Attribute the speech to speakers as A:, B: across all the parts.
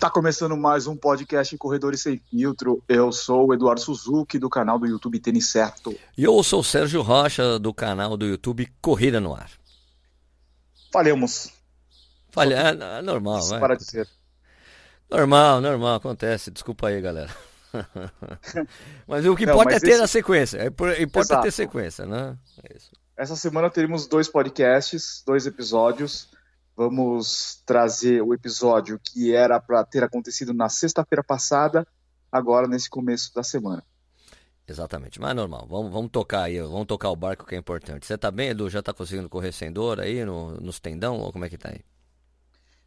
A: Tá começando mais um podcast Corredores Sem Filtro. Eu sou o Eduardo Suzuki, do canal do YouTube Tênis Certo.
B: E eu sou o Sérgio Rocha, do canal do YouTube Corrida no Ar.
A: Falhamos.
B: Falha, é, é normal, vai.
A: Para de ser.
B: Normal, normal, acontece. Desculpa aí, galera. mas o que
A: Não,
B: importa é ter
A: esse-
B: a sequência. É por- Importa
A: Exato.
B: ter sequência, né? É isso.
A: Essa semana teremos dois podcasts, dois episódios. Vamos trazer o episódio que era para ter acontecido na sexta-feira passada, agora nesse começo da semana.
B: Exatamente, mas é normal. Vamos, vamos tocar aí, vamos tocar o barco que é importante. Você tá bem, Edu? Já tá conseguindo correr sem dor aí no, nos tendão? Ou como é que tá aí?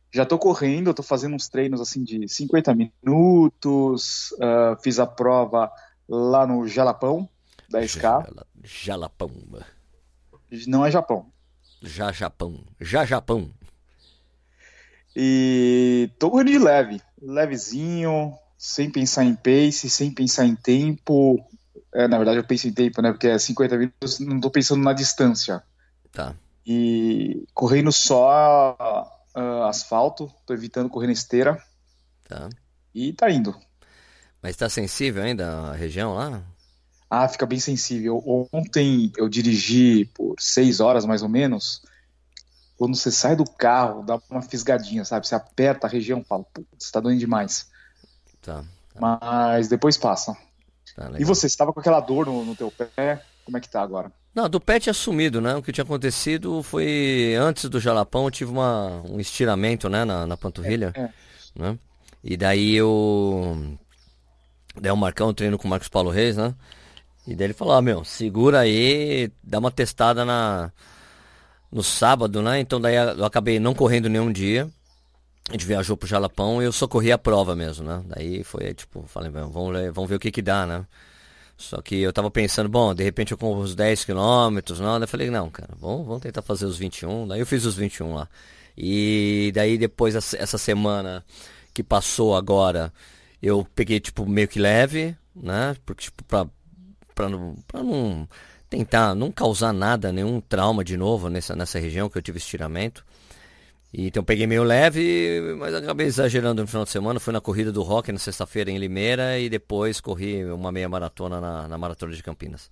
A: Já tô correndo, tô fazendo uns treinos assim de 50 minutos. ah, fiz a prova lá no Jalapão, 10K.
B: Jala- Jalapão.
A: Não é Japão.
B: Já Japão. Já Japão.
A: E tô correndo de leve, levezinho, sem pensar em pace, sem pensar em tempo. É, na verdade, eu penso em tempo, né? Porque é 50 minutos, não tô pensando na distância.
B: Tá.
A: E correndo só ah, asfalto, tô evitando correr na esteira
B: Tá.
A: e tá indo.
B: Mas tá sensível ainda a região lá?
A: Ah, fica bem sensível. Ontem eu dirigi por seis horas mais ou menos. Quando você sai do carro, dá uma fisgadinha, sabe? Você aperta a região, fala, putz, tá doendo demais.
B: Tá.
A: Mas depois passa.
B: tá
A: E você, você tava com aquela dor no, no teu pé? Como é que tá agora?
B: Não, do pé tinha sumido, né? O que tinha acontecido foi antes do jalapão eu tive uma, um estiramento, né, na, na panturrilha,
A: É.
B: né? E daí eu daí o Marcão treino com o Marcos Paulo Reis, né? E daí ele falou, ah, meu, segura aí, dá uma testada na no sábado, né? Então daí eu acabei não correndo nenhum dia. A gente viajou pro Jalapão e eu só corri a prova mesmo, né? Daí foi tipo, falei, "Bom, vamos, vamos ver o que que dá, né? Só que eu tava pensando, bom, de repente eu corro uns 10 quilômetros, não. Daí eu falei, não, cara, vamos, vamos tentar fazer os 21. Daí eu fiz os 21 lá. E daí depois, essa semana que passou agora, eu peguei, tipo, meio que leve, né? Porque, tipo, pra, pra, não, pra não tentar não causar nada, nenhum trauma de novo nessa, nessa região que eu tive estiramento. E, então peguei meio leve, mas acabei exagerando no final de semana. Fui na corrida do Rock na sexta-feira em Limeira e depois corri uma meia maratona na, na Maratona de Campinas.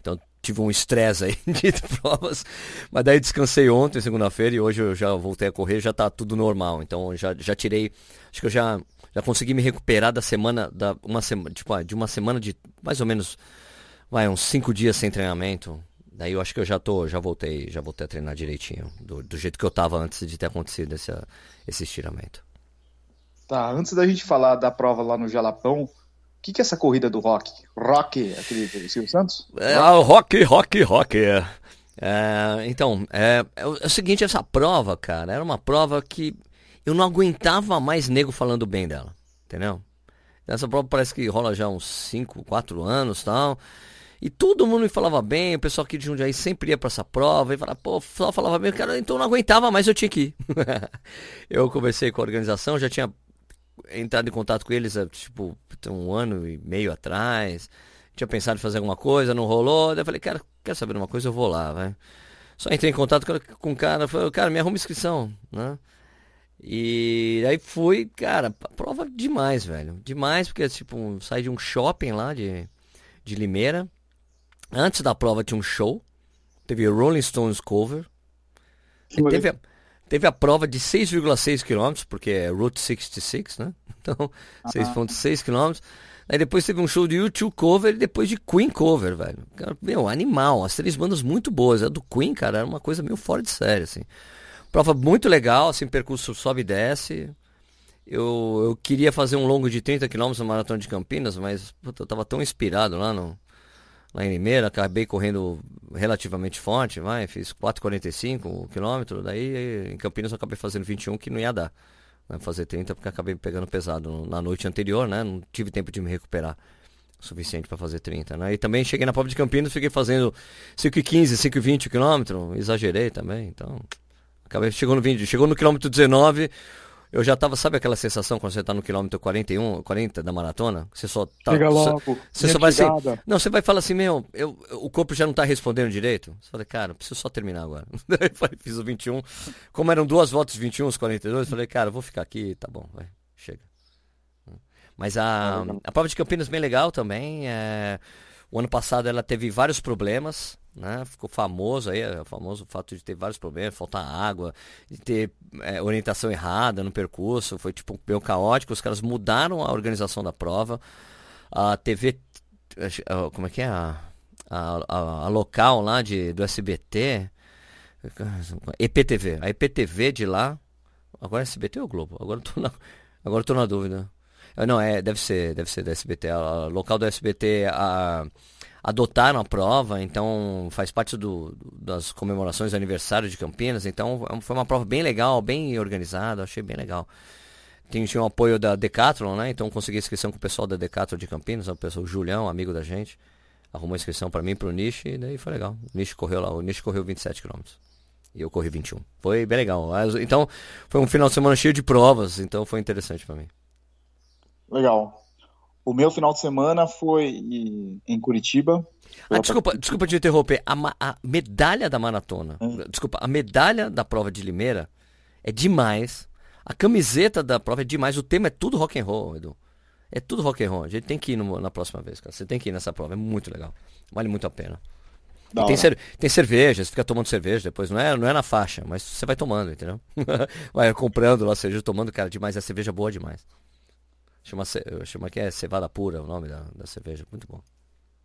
B: Então tive um estresse aí de provas, mas daí descansei ontem, segunda-feira, e hoje eu já voltei a correr, já tá tudo normal. Então já, já tirei, acho que eu já, já consegui me recuperar da semana, da, uma semana, tipo, ah, de uma semana de mais ou menos, vai, uns cinco dias sem treinamento. Daí eu acho que eu já tô, já voltei, já voltei a treinar direitinho, do, do jeito que eu tava antes de ter acontecido esse, esse estiramento.
A: Tá, antes da gente falar da prova lá no Jalapão, o que que é essa corrida do Rock? Rock, aquele do Silvio Santos?
B: É, ah, rock, rock, rock. É, então, é, é o é o seguinte, essa prova, cara, era uma prova que eu não aguentava mais nego falando bem dela, entendeu? Essa prova parece que rola já uns 5, 4 anos e tal. E todo mundo me falava bem, o pessoal aqui de Jundiaí sempre ia pra essa prova e falava, pô, só falava bem, cara, então não aguentava mais, eu tinha que ir. eu conversei com a organização, já tinha entrado em contato com eles tipo, um ano e meio atrás. Tinha pensado em fazer alguma coisa, não rolou. Daí eu falei, cara, quer saber uma coisa? Eu vou lá, vai. Só entrei em contato com, com o cara, falei, cara, me arruma inscrição, né? E aí fui, cara, prova demais, velho. Demais, porque, tipo, saí de um shopping lá de, de Limeira. Antes da prova tinha um show. Teve Rolling Stones cover. Teve, a, teve a prova de 6,6 km, porque é Route 66, né? Então, 6,6 km. Aí depois teve um show de YouTube cover e depois de Queen cover, velho. Meu, animal. As três bandas muito boas. A do Queen, cara, era uma coisa meio fora de série, assim. Prova muito legal, assim, percurso sobe e desce. Eu, eu queria fazer um longo de 30 km na Maratona de Campinas, mas puta, eu tava tão inspirado lá no, lá em Limeira, acabei correndo relativamente forte, vai, fiz 4,45 km, daí em Campinas eu acabei fazendo 21 que não ia dar. Vai fazer 30 porque acabei pegando pesado na noite anterior, né? Não tive tempo de me recuperar suficiente para fazer 30, né? E também cheguei na prova de Campinas, fiquei fazendo 5,15, 5,20 km, exagerei também, então acabei chegou no 20, chegou no quilômetro 19, Eu já tava, sabe aquela sensação quando você tá no quilômetro 41, 40 da maratona? Você só tá.
A: Chega
B: só-
A: logo.
B: você só vai assim. Não, você vai falar assim, meu, eu, o corpo já não tá respondendo direito. Você fala, cara, preciso só terminar agora. Fiz o 21. Como eram duas voltas de 21, os 42, eu falei, cara, eu vou ficar aqui, tá bom, vai. chega. Mas a, a prova de Campinas bem legal também. É, o ano passado ela teve vários problemas, né? Ficou famoso aí, é, famoso o fato de ter vários problemas, faltar água, de ter é, orientação errada no percurso, foi tipo meio caótico. Os caras mudaram a organização da prova. A TV, como é que é a, a, a, a local lá de, do SBT, EPTV, a EPTV de lá, agora é SBT ou Globo? Agora eu tô na, agora eu tô na dúvida. Ah, não, é, deve ser, deve ser da SBT. A, local do SBT a, adotaram a prova, então faz parte do, das comemorações do aniversário de Campinas. Então foi uma prova bem legal, bem organizada, achei bem legal. Tinha, tinha o apoio da Decathlon, né? Então consegui inscrição com o pessoal da Decathlon de Campinas, o pessoal o Julião, amigo da gente. Arrumou inscrição para mim, para o Nish, e daí foi legal. O Nish correu lá, o Nish correu 27 km. E eu corri 21. Foi bem legal. Então, foi um final de semana cheio de provas, então foi interessante para mim.
A: Legal. O meu final de semana foi em Curitiba.
B: Ah, desculpa, desculpa te interromper. A, a medalha da maratona, hum. desculpa, a medalha da prova de Limeira é demais. A camiseta da prova é demais. O tema é tudo rock and roll, Edu. É tudo rock and roll. A gente tem que ir no, na próxima vez, cara. Você tem que ir nessa prova. É muito legal. Vale muito a pena. Tem, cer tem cerveja, você fica tomando cerveja depois. Não é, não é na faixa, mas você vai tomando, entendeu? vai comprando lá cerveja, tomando, cara, demais. É cerveja boa demais. Chama, chama que é cevada pura o nome da, da cerveja. Muito bom.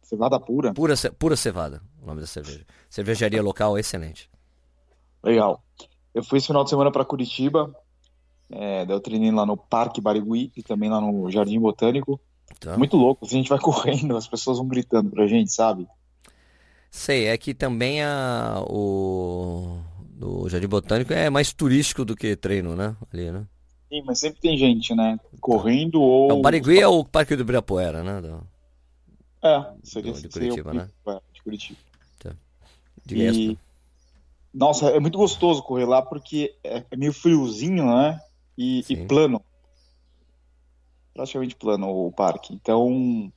A: Cevada pura?
B: Pura, pura cevada, o nome da cerveja. Cervejaria local excelente.
A: Legal. Eu fui esse final de semana para Curitiba. É, eu treinei lá no Parque Barigui e também lá no Jardim Botânico. Tá. Muito louco. A gente vai correndo, as pessoas vão gritando pra gente, sabe?
B: Sei, é que também a, o, o Jardim Botânico é mais turístico do que treino, né? Ali, né?
A: Sim, mas sempre tem gente, né? Correndo ou.
B: É, o Barigui é o Parque do Ibirapuera, né? Do...
A: É, seria,
B: do, de Curitiba, né?
A: De Curitiba.
B: Tá.
A: E... Nossa, é muito gostoso correr lá porque é, é meio friozinho, né? E, e, plano. Praticamente plano o parque. Então,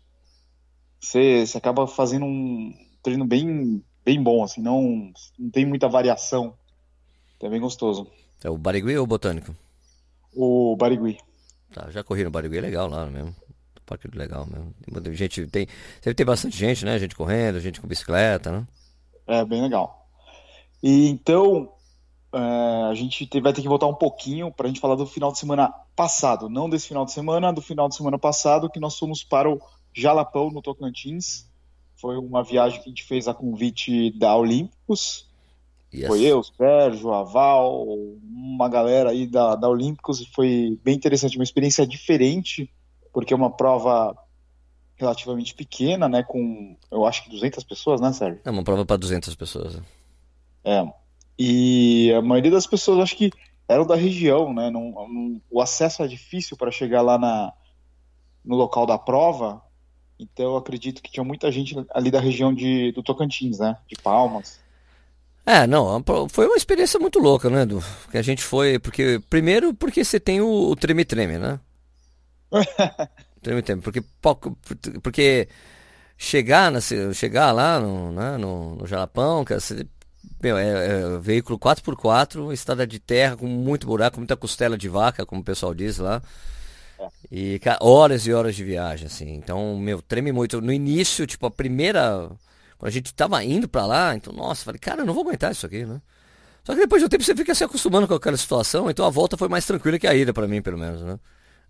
A: você, você acaba fazendo um treino bem, bem bom, assim, não, não tem muita variação. É bem gostoso.
B: É o Barigui ou o Botânico?
A: O Barigui.
B: Tá, já corri no Barigui, é legal lá mesmo. Parque legal mesmo. Tem, gente, tem, sempre tem bastante gente, né? Gente correndo, gente com bicicleta, né?
A: É, bem legal. E então, é, a gente vai ter que voltar um pouquinho para a gente falar do final de semana passado. Não desse final de semana, do final de semana passado, que nós fomos para o Jalapão, no Tocantins. Foi uma viagem que a gente fez a convite da Olímpicos. Yes. Foi eu, Sérgio, a Val, uma galera aí da, da Olímpicos. Foi bem interessante, uma experiência diferente, porque é uma prova relativamente pequena, né? Com, eu acho que 200 pessoas, né, Sérgio?
B: É uma prova para 200 pessoas. Né?
A: É. E a maioria das pessoas, acho que eram da região, né? Não, não, o acesso é difícil para chegar lá na, no local da prova. Então, eu acredito que tinha muita gente ali da região de, do Tocantins, né? De Palmas.
B: É, não, foi uma experiência muito louca, né, Edu? Que a gente foi, porque, primeiro porque você tem o treme-treme, né? treme-treme, porque, porque chegar, na, chegar lá no, né, no, no Jalapão, cara, você, meu, é, é, veículo 4x4, estrada de terra, com muito buraco, muita costela de vaca, como o pessoal diz lá. É. E cara, horas e horas de viagem, assim. Então, meu, treme muito. No início, tipo, a primeira quando a gente tava indo para lá, então, nossa, falei, cara, eu não vou aguentar isso aqui, né? Só que depois do tempo você fica se acostumando com aquela situação, então a volta foi mais tranquila que a ida para mim, pelo menos, né?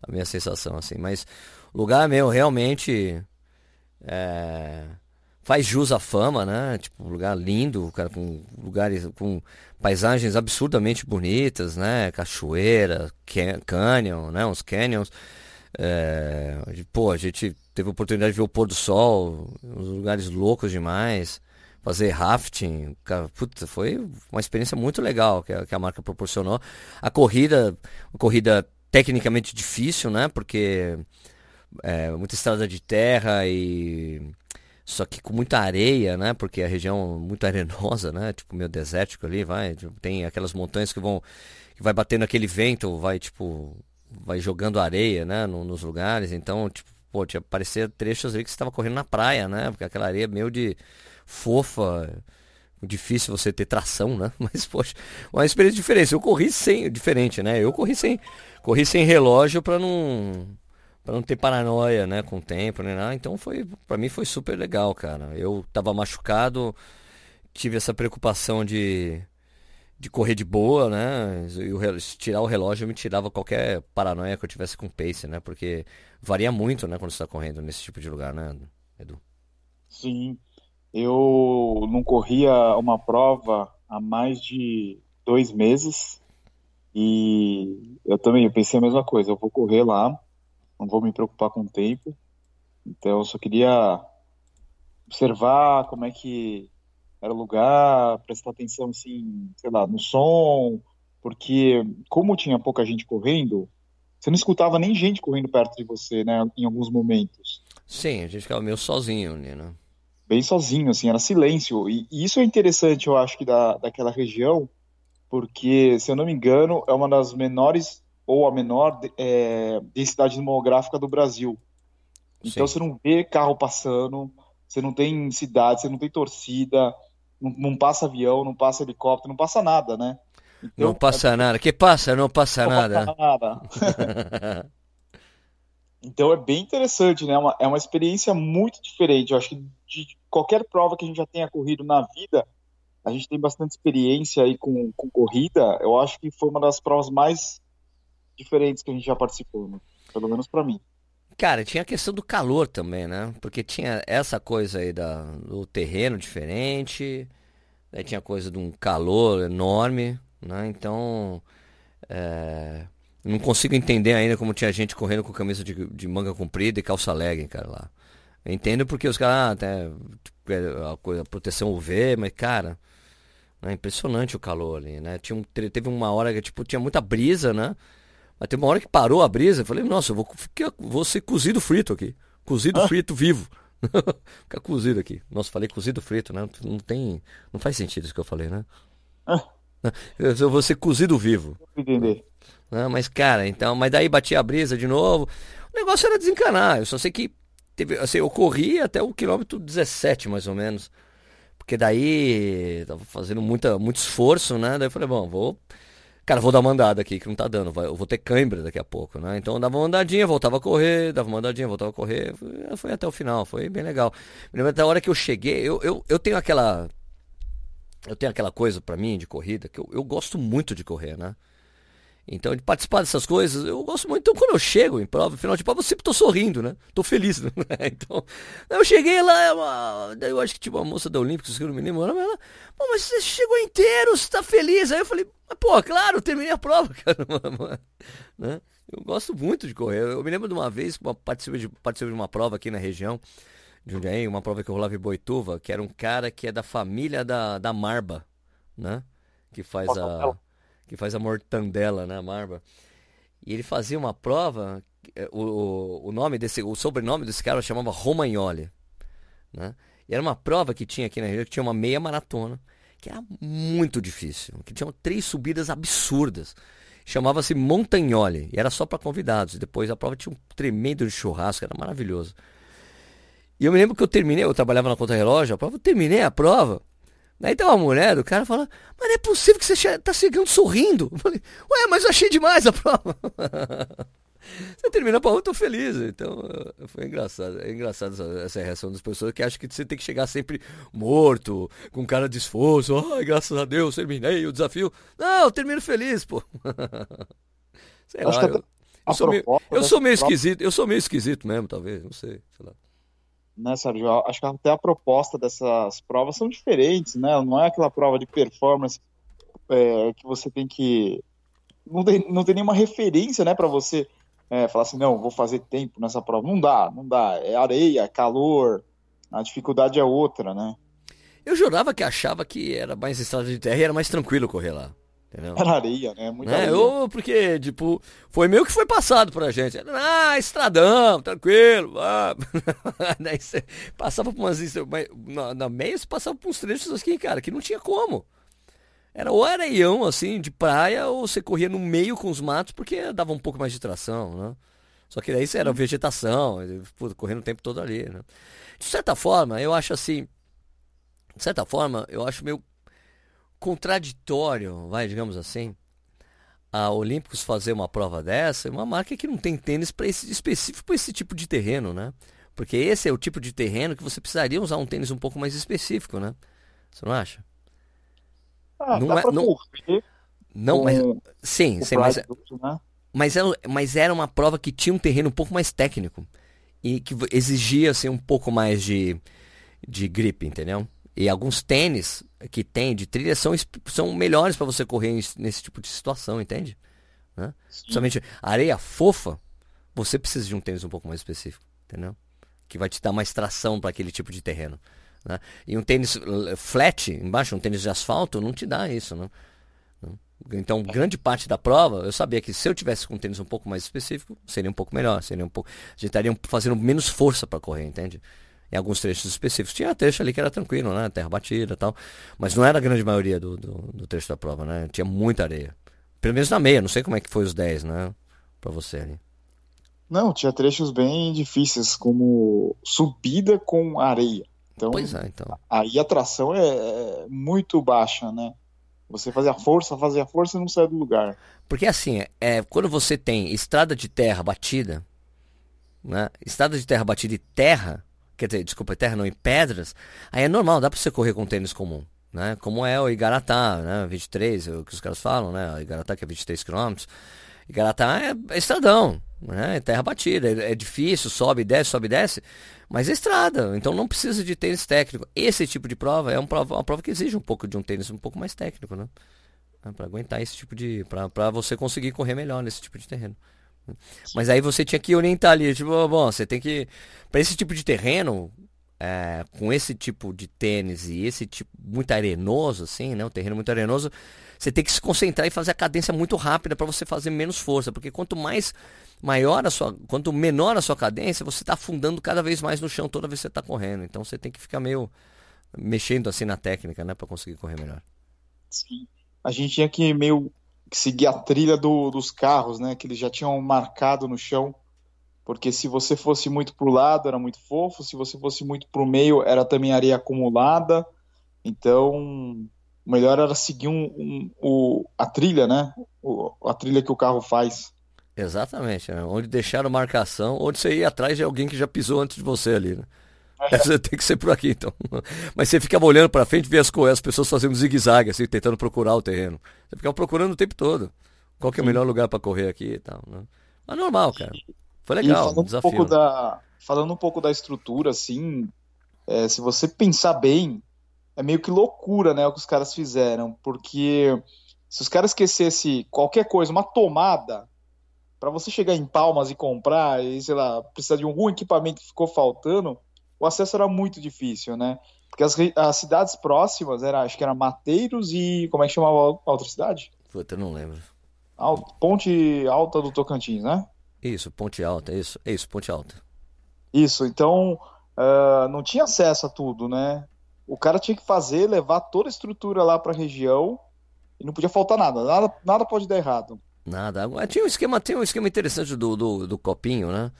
B: A minha sensação, assim. Mas o lugar meu realmente é, faz jus à fama, né? Tipo, um lugar lindo, cara, com lugares, com paisagens absurdamente bonitas, né? Cachoeira, canyon, né? Uns canyons. É, pô, a gente teve a oportunidade de ver o pôr do sol, uns lugares loucos demais, fazer rafting, cara, puta, foi uma experiência muito legal que a, que a marca proporcionou. A corrida, uma corrida tecnicamente difícil, né? Porque é, muita estrada de terra e só que com muita areia, né? Porque a região muito arenosa, né? Tipo meio desértico ali, vai, tipo, tem aquelas montanhas que vão que vai batendo aquele vento, vai tipo vai jogando areia, né, no, nos lugares. Então, tipo, pô, tinha parecia trechos ali que você estava correndo na praia, né? Porque aquela areia meio de fofa, difícil você ter tração, né? Mas, poxa, uma experiência diferente. Eu corri sem, diferente, né? Eu corri sem, corri sem relógio para não, para não ter paranoia, né? Com o tempo, né? Então foi, para mim foi super legal, cara. Eu tava machucado, tive essa preocupação de, de correr de boa, né? E se tirar o relógio me tirava qualquer paranoia que eu tivesse com pace, né? Porque varia muito, né? Quando você está correndo nesse tipo de lugar, né, Edu?
A: Sim. Eu não corria uma prova há mais de dois meses e eu também eu pensei a mesma coisa. Eu vou correr lá, não vou me preocupar com o tempo. Então eu só queria observar como é que era lugar, prestar atenção assim, sei lá, no som, porque como tinha pouca gente correndo, você não escutava nem gente correndo perto de você, né, em alguns momentos.
B: Sim, a gente ficava meio sozinho ali, né?
A: bem sozinho, assim, era silêncio. E, e, isso é interessante, eu acho, que da, daquela região, porque, se eu não me engano, é uma das menores, ou a menor, é, densidade demográfica do Brasil. Então Sim. você não vê carro passando, você não tem cidade, você não tem torcida, não, não passa avião, não passa helicóptero, não passa nada, né?
B: Então, não passa é... nada. que passa? Não passa não nada. Passa
A: nada. então é bem interessante, né? É uma, é uma experiência muito diferente. Eu acho que de qualquer prova que a gente já tenha corrido na vida, a gente tem bastante experiência aí com, com corrida. Eu acho que foi uma das provas mais diferentes que a gente já participou, né? pelo menos para mim.
B: Cara, tinha a questão do calor também, né? Porque tinha essa coisa aí da, do terreno diferente, tinha coisa de um calor enorme, né? Então, é, não consigo entender ainda como tinha gente correndo com camisa de, de manga comprida e calça legging, cara, lá. Entendo porque os caras, ah, até tipo, é, a, coisa, a proteção UV, mas cara, é impressionante o calor ali, né? Tinha um, teve uma hora que tipo, tinha muita brisa, né? Mas teve uma hora que parou a brisa, eu falei, nossa, eu vou, ficar, vou ser cozido frito aqui. Cozido ah. frito vivo. Ficar cozido aqui. Nossa, falei cozido frito, né? Não tem. Não faz sentido isso que eu falei, né? Ah. Eu vou ser cozido vivo.
A: Entender.
B: Não, mas, cara, então, mas daí batia a brisa de novo. O negócio era desencanar. Eu só sei que Teve, assim, eu corri até o quilômetro 17, mais ou menos. Porque daí tava fazendo muita, muito esforço, né? Daí eu falei, bom, vou. Cara, vou dar uma andada aqui, que não tá dando. Eu vou ter cãibra daqui a pouco, né? Então eu dava uma andadinha, voltava a correr, dava uma andadinha, voltava a correr. Foi, foi até o final, foi bem legal. Me lembro até a hora que eu cheguei, eu, eu, eu tenho aquela. Eu tenho aquela coisa para mim de corrida, que eu, eu gosto muito de correr, né? Então, de participar dessas coisas, eu gosto muito. Então, quando eu chego em prova, final de prova, eu sempre tô sorrindo, né? Tô feliz, né? Então, eu cheguei lá, uma, daí eu acho que tipo uma moça da Olímpicos, que eu não me lembro, ela, pô, mas você chegou inteiro, você tá feliz? Aí eu falei, pô, claro, terminei a prova, cara. né? Eu gosto muito de correr. Eu me lembro de uma vez, participei de, participei de uma prova aqui na região de Jundiaí, uma prova que eu rolava em Boituva, que era um cara que é da família da, da Marba, né? Que faz a que faz a mortandela, né, a marba. E ele fazia uma prova, é, o, o nome desse, o sobrenome desse cara chamava Romagnoli, né? E era uma prova que tinha aqui na região, que tinha uma meia maratona, que era muito difícil, que tinha três subidas absurdas. Chamava-se Montagnoli, e era só para convidados. Depois a prova tinha um tremendo churrasco, era maravilhoso. E eu me lembro que eu terminei, eu trabalhava na conta relógio, a prova, eu terminei a prova. Daí tem uma mulher, o cara fala, mas não é possível que você tá chegando sorrindo. Eu falei, ué, mas eu achei demais a prova. você termina a prova, eu tô feliz. Então, foi engraçado. É engraçado essa, essa, reação das pessoas que acham que você tem que chegar sempre morto, com cara de esforço. Ai, graças a Deus, terminei o desafio. Não, eu termino feliz, pô. Sei lá, eu, eu, sou meio, eu sou meio esquisito, eu sou meio esquisito mesmo, talvez, não sei, sei lá
A: né, Sérgio? Acho que até a proposta dessas provas são diferentes, né? Não é aquela prova de performance é, que você tem que. Não tem, não tem nenhuma referência, né, para você é, falar assim, não, vou fazer tempo nessa prova. Não dá, não dá. É areia, é calor, a dificuldade é outra, né?
B: Eu jurava que achava que era mais estrada de terra e era mais tranquilo correr lá. Entendeu?
A: Era areia, né? Muita
B: né? Eu, porque, tipo, foi meio que foi passado pra gente. Ah, estradão, tranquilo. Ah. Daí você passava por umas. Na, na meia você passava por uns trechos assim, cara, que não tinha como. Era ou areião, assim, de praia, ou você corria no meio com os matos, porque dava um pouco mais de tração, né? Só que daí você era vegetação, pô, correndo o tempo todo ali, né? De certa forma, eu acho assim. De certa forma, eu acho meio contraditório, vai, digamos assim, a Olímpicos fazer uma prova dessa, uma marca que não tem tênis para esse específico para esse tipo de terreno, né? Porque esse é o tipo de terreno que você precisaria usar um tênis um pouco mais específico, né? Você não acha?
A: Ah, não é, não,
B: não mas sim, sim mas, né? mas, era, mas era uma prova que tinha um terreno um pouco mais técnico e que exigia assim, um pouco mais de, de grip, entendeu? E alguns tênis que tem de trilha são, são melhores para você correr nesse tipo de situação, entende? Né? Principalmente areia fofa, você precisa de um tênis um pouco mais específico, entendeu? Que vai te dar mais tração para aquele tipo de terreno. Né? E um tênis flat, embaixo, um tênis de asfalto, não te dá isso. Né? Então, grande parte da prova, eu sabia que se eu tivesse com um tênis um pouco mais específico, seria um pouco melhor. Seria um pouco, a gente estaria fazendo menos força para correr, entende? Em alguns trechos específicos. Tinha trecho ali que era tranquilo, né? Terra batida e tal. Mas não era a grande maioria do, do, do, trecho da prova, né? Tinha muita areia. Pelo menos na meia, não sei como é que foi os 10, né? Pra você ali.
A: Não, tinha trechos bem difíceis, como subida com areia. Então,
B: pois é, então.
A: Aí a tração é, é muito baixa, né? Você fazia força, fazia força e não saia do lugar.
B: Porque assim, é, quando você tem estrada de terra batida, né? Estrada de terra batida e terra, quer dizer, desculpa, terra não, em pedras, aí é normal, dá para você correr com tênis comum. Né? Como é o Igaratá, né? 23, é o que os caras falam, né? O Igaratá que é 23 km. Igaratá é, estradão, né? É terra batida, é, é, difícil, sobe, desce, sobe, desce. Mas é estrada, então não precisa de tênis técnico. Esse tipo de prova é uma prova, uma prova que exige um pouco de um tênis um pouco mais técnico, né? É para aguentar esse tipo de. para você conseguir correr melhor nesse tipo de terreno. Mas aí você tinha que orientar ali, tipo, bom, você tem que. para esse tipo de terreno, é, com esse tipo de tênis e esse tipo muito arenoso, assim, né? Um terreno muito arenoso, você tem que se concentrar e fazer a cadência muito rápida para você fazer menos força, porque quanto mais maior a sua, quanto menor a sua cadência, você está afundando cada vez mais no chão toda vez que você está correndo. Então você tem que ficar meio mexendo assim na técnica, né, para conseguir correr melhor.
A: Sim. A gente tinha que meio seguir a trilha do, dos carros, né, que eles já tinham marcado no chão, porque se você fosse muito pro lado era muito fofo, se você fosse muito pro meio era também areia acumulada. Então, o melhor era seguir um, um, o, a trilha, né? O, a trilha que o carro faz.
B: Exatamente, né? onde deixaram marcação, onde você ia atrás de alguém que já pisou antes de você ali, né? É. Tem que ser por aqui, então. Mas você ficava olhando para frente e via as, as pessoas fazendo zigue-zague, assim, tentando procurar o terreno. Você ficava procurando o tempo todo. Qual que é o melhor lugar para correr aqui e tal, né? Mas normal, cara. Foi legal,
A: falando um desafio. Um pouco né? da, falando um pouco da estrutura, assim, é, se você pensar bem, é meio que loucura, né, o que os caras fizeram, porque se os caras esquecessem qualquer coisa, uma tomada, para você chegar em Palmas e comprar, e sei lá, precisar de algum equipamento que ficou faltando, o acesso era muito difícil, né? Porque as, as cidades próximas, era, acho que era Mateiros e. Como é que chamava a outra cidade?
B: Puta, eu não lembro.
A: Ponte Alta do Tocantins, né?
B: Isso, Ponte Alta, isso, isso, Ponte Alta.
A: Isso, então uh, não tinha acesso a tudo, né? O cara tinha que fazer, levar toda a estrutura lá para a região e não podia faltar nada, nada, nada pode dar errado.
B: Nada. Tinha um esquema, tinha um esquema interessante do, do, do copinho, né?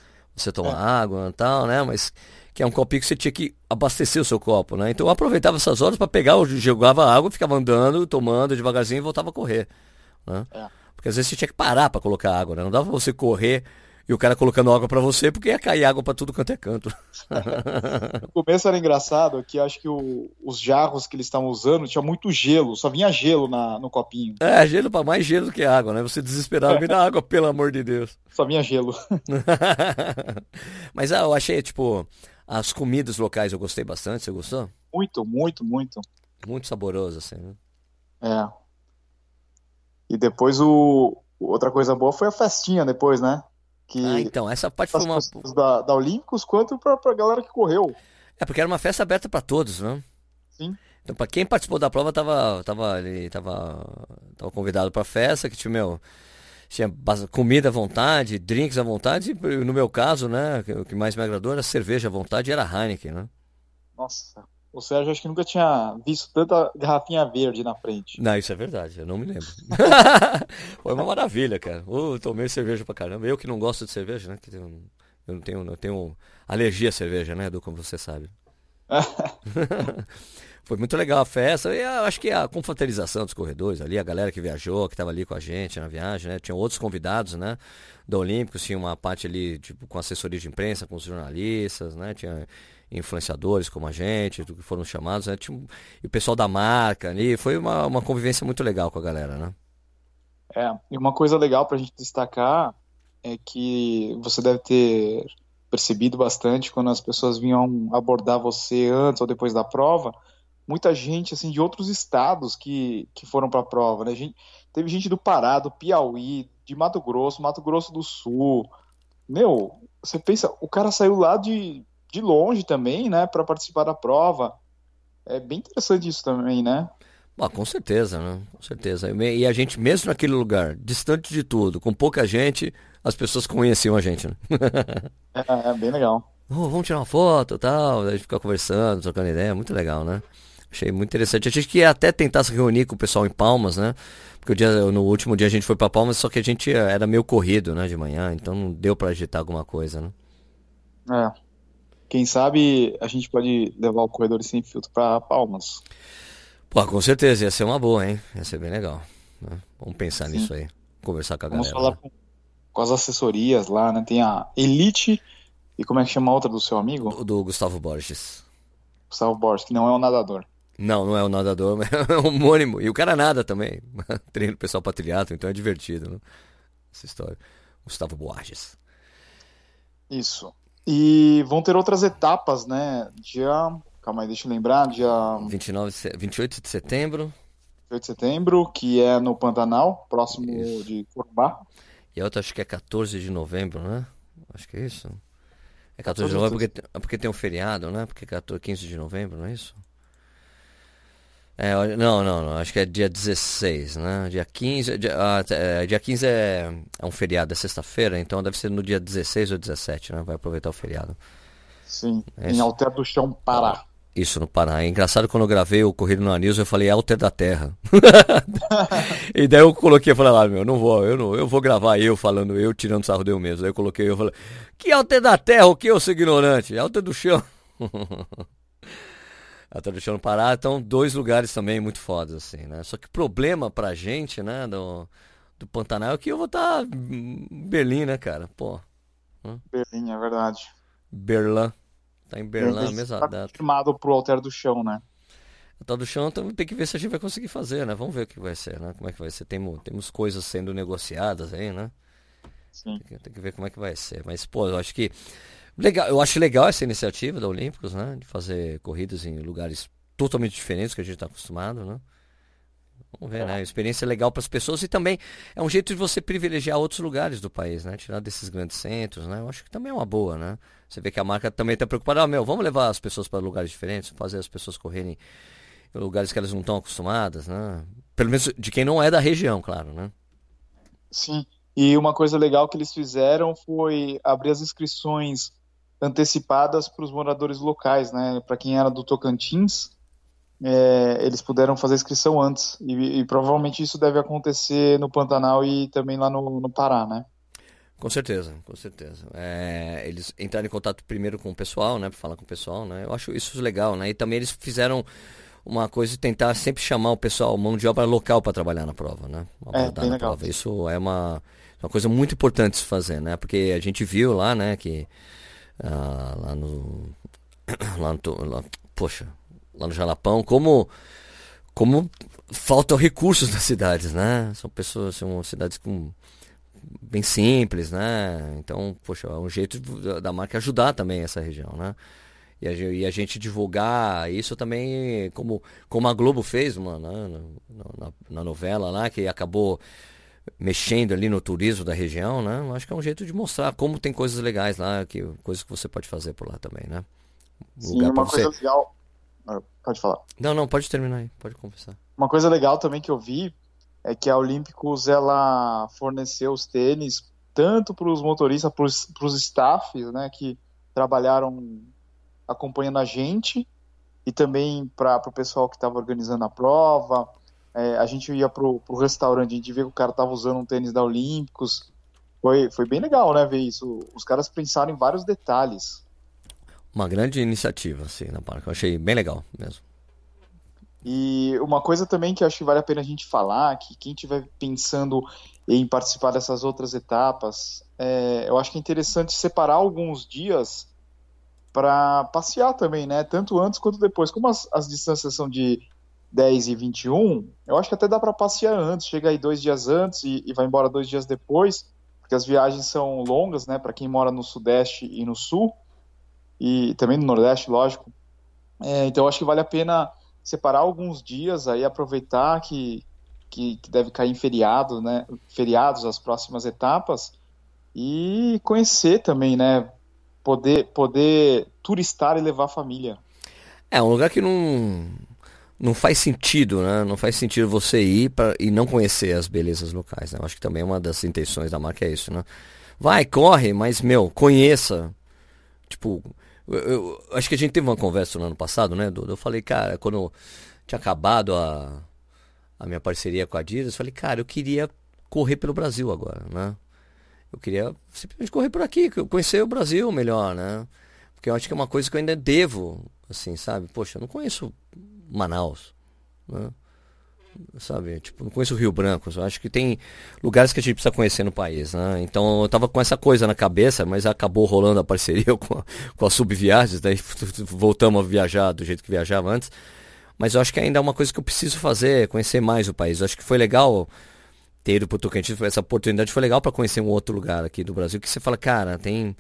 B: Você tomar é. água e tal, né? Mas que é um copinho que você tinha que abastecer o seu copo, né? Então eu aproveitava essas horas para pegar, eu jogava água, ficava andando, tomando devagarzinho e voltava a correr. Né? É. Porque às vezes você tinha que parar para colocar água, né? Não dava pra você correr e o cara colocando água para você, porque ia cair água para tudo quanto é canto.
A: no começo era engraçado que acho que o, os jarros que eles estavam usando tinha muito gelo, só vinha gelo na, no copinho.
B: É, gelo para mais gelo do que água, né? Você desesperava, me dá água, pelo amor de Deus.
A: Só vinha gelo.
B: Mas ah, eu achei, tipo, as comidas locais eu gostei bastante, você gostou?
A: Muito, muito, muito.
B: Muito saboroso, assim, né?
A: É. E depois o. Outra coisa boa foi a festinha depois, né?
B: Que ah, então, essa parte foi uma.
A: Da, da Olímpicos quanto pra, pra galera que correu.
B: É, porque era uma festa aberta para todos, né?
A: Sim.
B: Então, para quem participou da prova, tava, tava, ali, tava, tava convidado pra festa, que tinha, meu, tinha comida à vontade, drinks à vontade, e no meu caso, né, o que mais me agradou era cerveja à vontade e era Heineken, né?
A: Nossa, o Sérgio acho que nunca tinha visto tanta garrafinha verde na frente.
B: Não, isso é verdade, eu não me lembro. Foi uma maravilha, cara. Eu tomei cerveja pra caramba. Eu que não gosto de cerveja, né? Que eu não tenho, eu tenho alergia à cerveja, né, Edu, como você sabe. Foi muito legal a festa. E acho que a confraternização dos corredores ali, a galera que viajou, que estava ali com a gente na viagem, né? Tinha outros convidados, né? Do Olímpicos, tinha uma parte ali, tipo, com assessoria de imprensa, com os jornalistas, né? Tinha influenciadores como a gente, que foram chamados, né? Tinha, e o pessoal da marca ali. Foi uma, uma convivência muito legal com a galera, né?
A: É, e uma coisa legal para a gente destacar é que você deve ter percebido bastante quando as pessoas vinham abordar você antes ou depois da prova, muita gente assim de outros estados que, que foram para a prova, né? Gente, teve gente do Pará, do Piauí, de Mato Grosso, Mato Grosso do Sul. Meu, você pensa, o cara saiu lá de, de longe também, né, para participar da prova. É bem interessante isso também, né?
B: Ah, com certeza, né? Com certeza. E a gente, mesmo naquele lugar, distante de tudo, com pouca gente, as pessoas conheciam a gente, né?
A: é, é, bem legal.
B: Oh, vamos tirar uma foto tal, a gente fica conversando, trocando ideia, muito legal, né? Achei muito interessante. A gente queria até tentar se reunir com o pessoal em Palmas, né? Porque o dia, no último dia a gente foi para Palmas, só que a gente era meio corrido, né, de manhã, então não deu para agitar alguma coisa, né?
A: É. Quem sabe a gente pode levar o corredor sem filtro para Palmas.
B: Pô, com certeza, ia ser uma boa, hein? Ia ser bem legal. Né? Vamos pensar Sim. nisso aí. Conversar com a Vamos galera. Vamos falar
A: com, com, as assessorias lá, né? Tem a Elite e como é que chama a outra do seu amigo?
B: O do Gustavo Borges.
A: Gustavo Borges, que não é um nadador.
B: Não, não é um nadador, mas é um homônimo. E o cara nada também. Treino o pessoal triatlo, então é divertido, né? Essa história. Gustavo Borges.
A: Isso. E vão ter outras etapas, né? Dia Calma aí, deixa eu lembrar, dia
B: 29, 28 de setembro.
A: 28 de setembro, que é no Pantanal, próximo isso. de Corumbá.
B: E a outra acho que é 14 de novembro, né? Acho que é isso. É 14 de novembro porque, porque tem um feriado, né? Porque é 14, 15 de novembro, não é isso? É, não, não, não, acho que é dia 16, né? Dia 15, dia, ah, é, dia 15 é, é um feriado, é sexta-feira, então deve ser no dia 16 ou 17, né? Vai aproveitar o feriado.
A: Sim, é em Alter do Chão, Pará.
B: Isso no Pará. É engraçado quando eu gravei o Corrido no Anis, eu falei Alter da Terra. e daí eu coloquei, eu falei lá, ah, meu, não vou, eu não, eu vou gravar eu falando, eu tirando sarro de eu mesmo. Daí eu coloquei, eu falei, que Alter da Terra, o que eu sou ignorante? Alter do Chão. Do Chão no Pará, então dois lugares também muito fodas, assim, né? Só que problema pra gente, né, do, do Pantanal é que eu vou estar tá em Berlim, né, cara? Pô.
A: Berlim, é verdade.
B: Berlim. Tá em Berlim, a mesma tá data.
A: Firmado pro Alter do Chão, né?
B: Alter do Chão então, tem que ver se a gente vai conseguir fazer, né? Vamos ver o que vai ser, né? Como é que vai ser. Temos, temos coisas sendo negociadas aí, né? Sim. Tem que, tem que ver como é que vai ser. Mas, pô, eu acho que. Legal, eu acho legal essa iniciativa da Olímpicos, né? De fazer corridas em lugares totalmente diferentes que a gente está acostumado, né? Vamos ver, né? Experiência legal para as pessoas e também é um jeito de você privilegiar outros lugares do país, né? Tirar desses grandes centros, né? Eu acho que também é uma boa, né? Você vê que a marca também está preocupada, ah, meu, vamos levar as pessoas para lugares diferentes, fazer as pessoas correrem em lugares que elas não estão acostumadas, né? Pelo menos de quem não é da região, claro, né?
A: Sim. E uma coisa legal que eles fizeram foi abrir as inscrições antecipadas para os moradores locais, né? Para quem era do Tocantins, é, eles puderam fazer a inscrição antes. E, e, provavelmente isso deve acontecer no Pantanal e também lá no, no Pará, né?
B: Com certeza, com certeza. É, eles entraram em contato primeiro com o pessoal, né? Para falar com o pessoal, né? Eu acho isso legal, né? E também eles fizeram uma coisa de tentar sempre chamar o pessoal, mão de obra local para trabalhar na prova, né?
A: É, bem legal. Prova.
B: Isso é uma, uma coisa muito importante se fazer, né? Porque a gente viu lá, né, que ah, lá no lá no lá, poxa, lá no Jalapão, como, como faltam recursos nas cidades, né? São pessoas, são cidades com bem simples, né? Então, poxa, é um jeito da marca ajudar também essa região, né? E a, e a gente divulgar isso também, como, como a Globo fez uma, né? na, na, na novela lá, que acabou mexendo ali no turismo da região, né? Acho que é um jeito de mostrar como tem coisas legais lá, que, coisas que você pode fazer por lá também, né?
A: Sim, Lugar uma coisa você... legal ah, pode falar.
B: Não, não, pode terminar aí, pode conversar.
A: Uma coisa legal também que eu vi é que a Olímpicos ela forneceu os tênis tanto para os motoristas, para os staffs, né, que trabalharam acompanhando a gente e também para o pessoal que estava organizando a prova. É, a gente ia para o restaurante, a gente via que o cara estava usando um tênis da Olímpicos. Foi, foi bem legal, né, ver isso. Os caras pensaram em vários detalhes.
B: uma grande iniciativa, assim, na parque. Eu achei bem legal mesmo.
A: E uma coisa também que acho que vale a pena a gente falar, que quem estiver pensando em participar dessas outras etapas, é, eu acho que é interessante separar alguns dias para passear também, né? Tanto antes quanto depois. Como as, as distâncias são de 10 e 21, eu acho que até dá para passear antes. Chega aí dois dias antes e, e vai embora dois dias depois, porque as viagens são longas, né? Para quem mora no Sudeste e no Sul, e também no Nordeste, lógico. É, então acho que vale a pena separar alguns dias aí, aproveitar que, que, que, deve cair em feriado, né? Feriados as próximas etapas e conhecer também, né? Poder, poder turistar e levar a família.
B: É um lugar que não não faz sentido, né? Não faz sentido você ir pra, e não conhecer as belezas locais. Né? Eu acho que também uma das intenções da marca é isso, né? Vai, corre, mas meu, conheça. Tipo, eu, eu, acho que a gente teve uma conversa no ano passado, né, Dudu? Eu falei, cara, quando tinha acabado a, a minha parceria com a Adidas, eu falei, cara, eu queria correr pelo Brasil agora, né? Eu queria simplesmente correr por aqui, conhecer o Brasil melhor, né? Porque eu acho que é uma coisa que eu ainda devo, assim, sabe? Poxa, eu não conheço Manaus, né? sabe? Tipo, não conheço Rio Branco. Eu acho que tem lugares que a gente precisa conhecer no país, né? Então eu tava com essa coisa na cabeça, mas acabou rolando a parceria com a, com a Subviagens, daí voltamos a viajar do jeito que viajava antes. Mas eu acho que ainda é uma coisa que eu preciso fazer, conhecer mais o país. Eu acho que foi legal ter ido pro Tocantins, essa oportunidade foi legal para conhecer um outro lugar aqui do Brasil, que você fala, cara, tem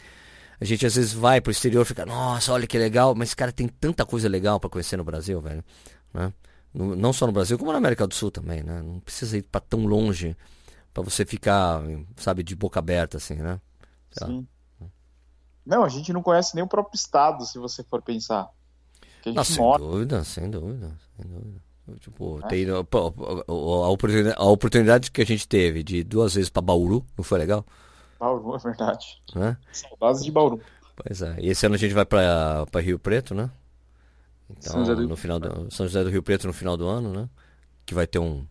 B: a gente às vezes vai pro exterior e fica, nossa, olha que legal, mas cara, tem tanta coisa legal para conhecer no Brasil, velho, né? No, não só no Brasil, como na América do Sul também, né? Não precisa ir para tão longe para você ficar, sabe, de boca aberta, assim, né?
A: Sim. Não, a gente não conhece nem o próprio estado, se você for pensar.
B: Que a gente sem dúvida, sem dúvida, sem dúvida. Tipo, é. tem, a, a, oportunidade, a oportunidade que a gente teve de duas vezes para Bauru, não foi legal?
A: Bauru, é verdade. Né? Saudades de Bauru.
B: Pois é. E esse ano a gente vai para Rio Preto, né? Então, São no final do, São José do Rio Preto no final do ano, né? Que vai ter um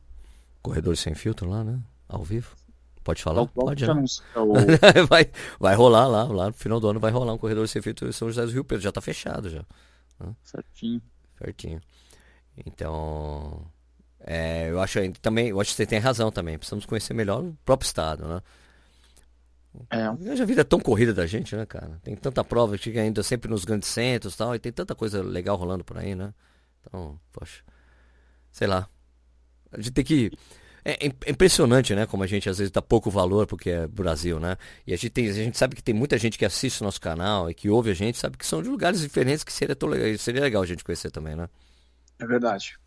B: corredor sem filtro lá, né? Ao vivo. Pode falar? Pode, né? vai, vai rolar lá, lá no final do ano vai rolar um corredor sem filtro em São José do Rio Preto. Já tá fechado já.
A: Né? Certinho.
B: Certinho. Então, é, eu acho também, eu acho que você tem razão também. Precisamos conhecer melhor o próprio estado, né? É. A vida é tão corrida da gente, né, cara? Tem tanta prova que chega ainda sempre nos grandes centros e tal, e tem tanta coisa legal rolando por aí, né? Então, poxa, sei lá. A gente tem que. É, é impressionante, né? Como a gente às vezes dá pouco valor porque é Brasil, né? E a gente, tem, a gente sabe que tem muita gente que assiste o nosso canal e que ouve a gente, sabe que são de lugares diferentes que seria, tão legal, seria legal a gente conhecer também, né?
A: É verdade.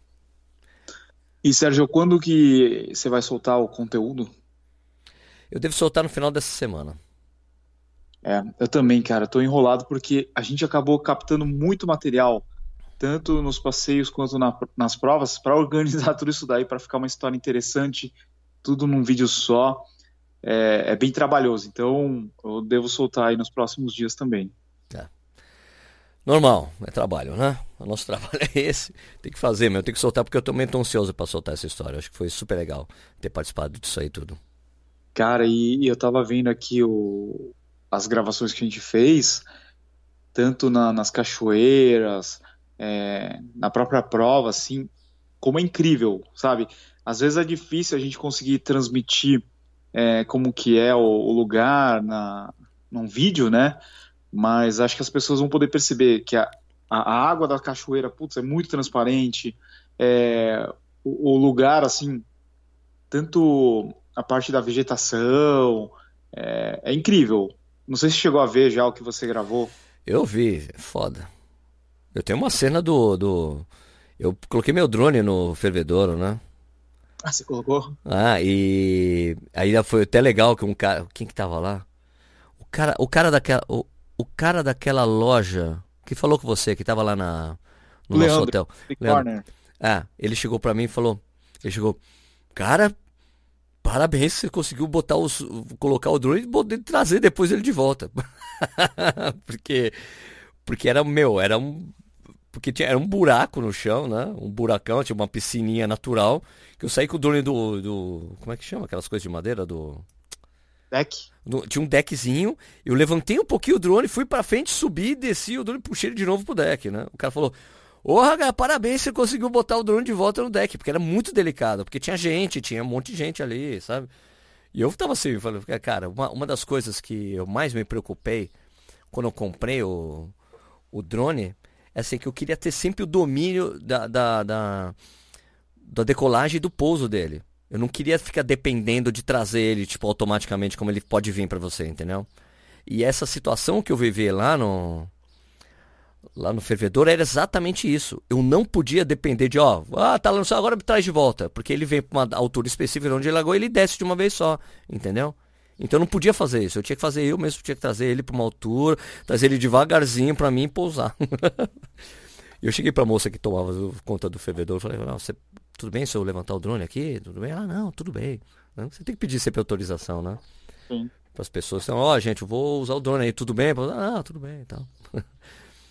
A: E Sérgio, quando que você vai soltar o conteúdo?
B: Eu devo soltar no final dessa semana.
A: É, eu também, cara. Tô enrolado porque a gente acabou captando muito material, tanto nos passeios quanto na, nas provas, para organizar tudo isso daí, para ficar uma história interessante, tudo num vídeo só. É, é, bem trabalhoso, então eu devo soltar aí nos próximos dias também. É.
B: Normal, é trabalho, né? O nosso trabalho é esse. Tem que fazer, meu. Tem que soltar porque eu também tô ansioso para soltar essa história. Acho que foi super legal ter participado disso aí tudo.
A: Cara, e, e eu tava vendo aqui o, as gravações que a gente fez, tanto na, nas cachoeiras, é, na própria prova, assim, como é incrível, sabe? Às vezes é difícil a gente conseguir transmitir é, como que é o, o, lugar na, num vídeo, né? Mas acho que as pessoas vão poder perceber que a, a água da cachoeira, putz, é muito transparente, é, o, o lugar, assim, tanto a parte da vegetação. É, é, incrível. Não sei se chegou a ver já o que você gravou.
B: Eu vi, foda. Eu tenho uma cena do. do... Eu coloquei meu drone no fervedouro, né?
A: Ah, você colocou?
B: Ah, e aí foi até legal que um cara. Quem que tava lá? O cara, o cara daquela. O, o cara daquela loja que falou com você, que tava lá na, no Leandro, nosso hotel. Leandro. Ah, ele chegou pra mim e falou. Ele chegou. Cara, Parabéns, você conseguiu botar os, colocar o drone e trazer depois ele de volta. porque porque era meu, era um porque tinha, era um buraco no chão, né? Um buracão, tinha uma piscininha natural que eu saí com o drone do, do como é que chama aquelas coisas de madeira do
A: Deck?
B: No, tinha um deckzinho, eu levantei um pouquinho o drone, fui pra frente, subi, desci o drone e puxei ele de novo pro deck, né? O cara falou, Porra, cara, parabéns, você conseguiu botar o drone de volta no deck, porque era muito delicado, porque tinha gente, tinha um monte de gente ali, sabe? E eu tava assim, falando, cara, uma, uma das coisas que eu mais me preocupei quando eu comprei o, o drone é assim, que eu queria ter sempre o domínio da, da, da, da decolagem e do pouso dele. Eu não queria ficar dependendo de trazer ele, tipo, automaticamente, como ele pode vir para você, entendeu? E essa situação que eu vivi lá no, lá no fervedor era exatamente isso. Eu não podia depender de, ó, ah, tá lançando, agora me traz de volta. Porque ele vem para uma altura específica onde ele largou ele desce de uma vez só, entendeu? Então eu não podia fazer isso. Eu tinha que fazer eu mesmo, tinha que trazer ele para uma altura, trazer ele devagarzinho para mim pousar. eu cheguei para a moça que tomava conta do fervedor, falei, não, você, tudo bem se eu levantar o drone aqui? Tudo bem? Ah, não, tudo bem. Você tem que pedir sempre autorização, né? Sim. Para as pessoas, então, ó, oh, gente, eu vou usar o drone aí, tudo bem? Ah, tudo bem, então.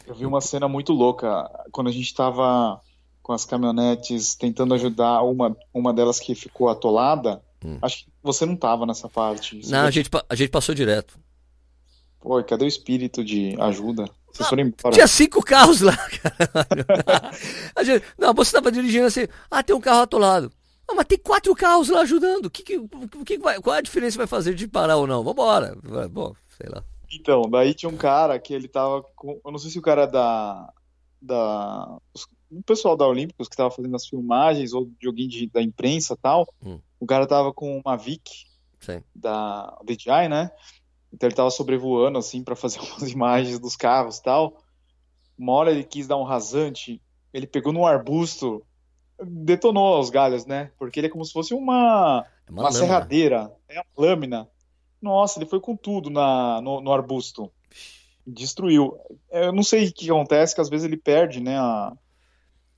A: Eu vi uma cena muito louca quando a gente estava com as caminhonetes tentando ajudar uma, uma delas que ficou atolada. Hum. Acho que você não estava nessa parte.
B: Não, a gente, a gente passou direto.
A: Pô, cadê o espírito de ajuda? Vocês foram
B: embora. Tinha cinco carros lá, cara. gente, não, você estava dirigindo assim, ah, tem um carro atolado. Ah, mas tem quatro carros lá ajudando. Que, que, que vai, qual a diferença vai fazer de parar ou não? Vambora. Bom, sei lá.
A: Então, daí tinha um cara que ele tava com. Eu não sei se o cara é da. da o pessoal da Olímpicos que tava fazendo as filmagens, ou de alguém de, da imprensa e tal. Hum. O cara tava com uma Vic Sim. da DJI, né? Então ele tava sobrevoando, assim, para fazer umas imagens dos carros e tal. Uma hora ele quis dar um rasante, ele pegou num arbusto, detonou os galhos, né? Porque ele é como se fosse uma, é uma, uma serradeira, é uma lâmina. Nossa, ele foi com tudo na, no, no arbusto. Destruiu. Eu não sei o que acontece, que às vezes ele perde, né, a,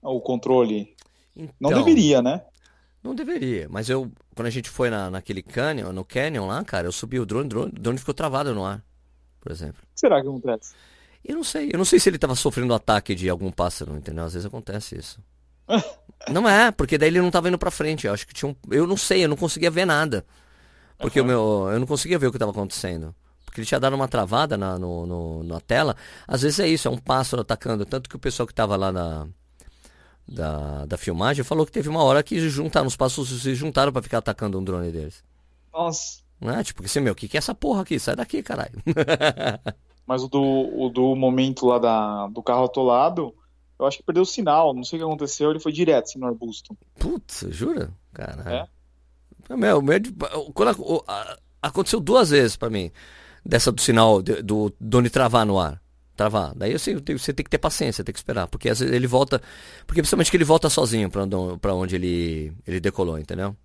A: o controle. Então, não deveria, né?
B: Não deveria, mas eu, quando a gente foi na, naquele canyon, no canyon lá, cara, eu subi o drone, o drone, o drone ficou travado no ar, por exemplo.
A: O que será que acontece?
B: Eu não sei, eu não sei se ele estava sofrendo ataque de algum pássaro, entendeu? Às vezes acontece isso. não é, porque daí ele não estava indo para frente, eu acho que tinha um, eu não sei, eu não conseguia ver nada. Porque uhum. o meu, eu não conseguia ver o que estava acontecendo. Porque ele tinha dado uma travada na, no, no, na tela. Às vezes é isso, é um pássaro atacando. Tanto que o pessoal que estava lá na, da, da filmagem falou que teve uma hora que juntaram, os pássaros se juntaram para ficar atacando um drone deles.
A: Nossa.
B: Não é? Tipo, assim, meu, o que, que é essa porra aqui? Sai daqui, caralho.
A: Mas o do, o do momento lá da, do carro atolado, eu acho que perdeu o sinal. Não sei o que aconteceu, ele foi direto assim, no arbusto.
B: Putz, jura? Caralho. É. Meu, meu, quando aconteceu duas vezes para mim, dessa do sinal do Doni travar no ar. Travar. Daí assim, você tem que ter paciência, tem que esperar. Porque às vezes ele volta. Porque principalmente que ele volta sozinho para onde ele, ele decolou, entendeu?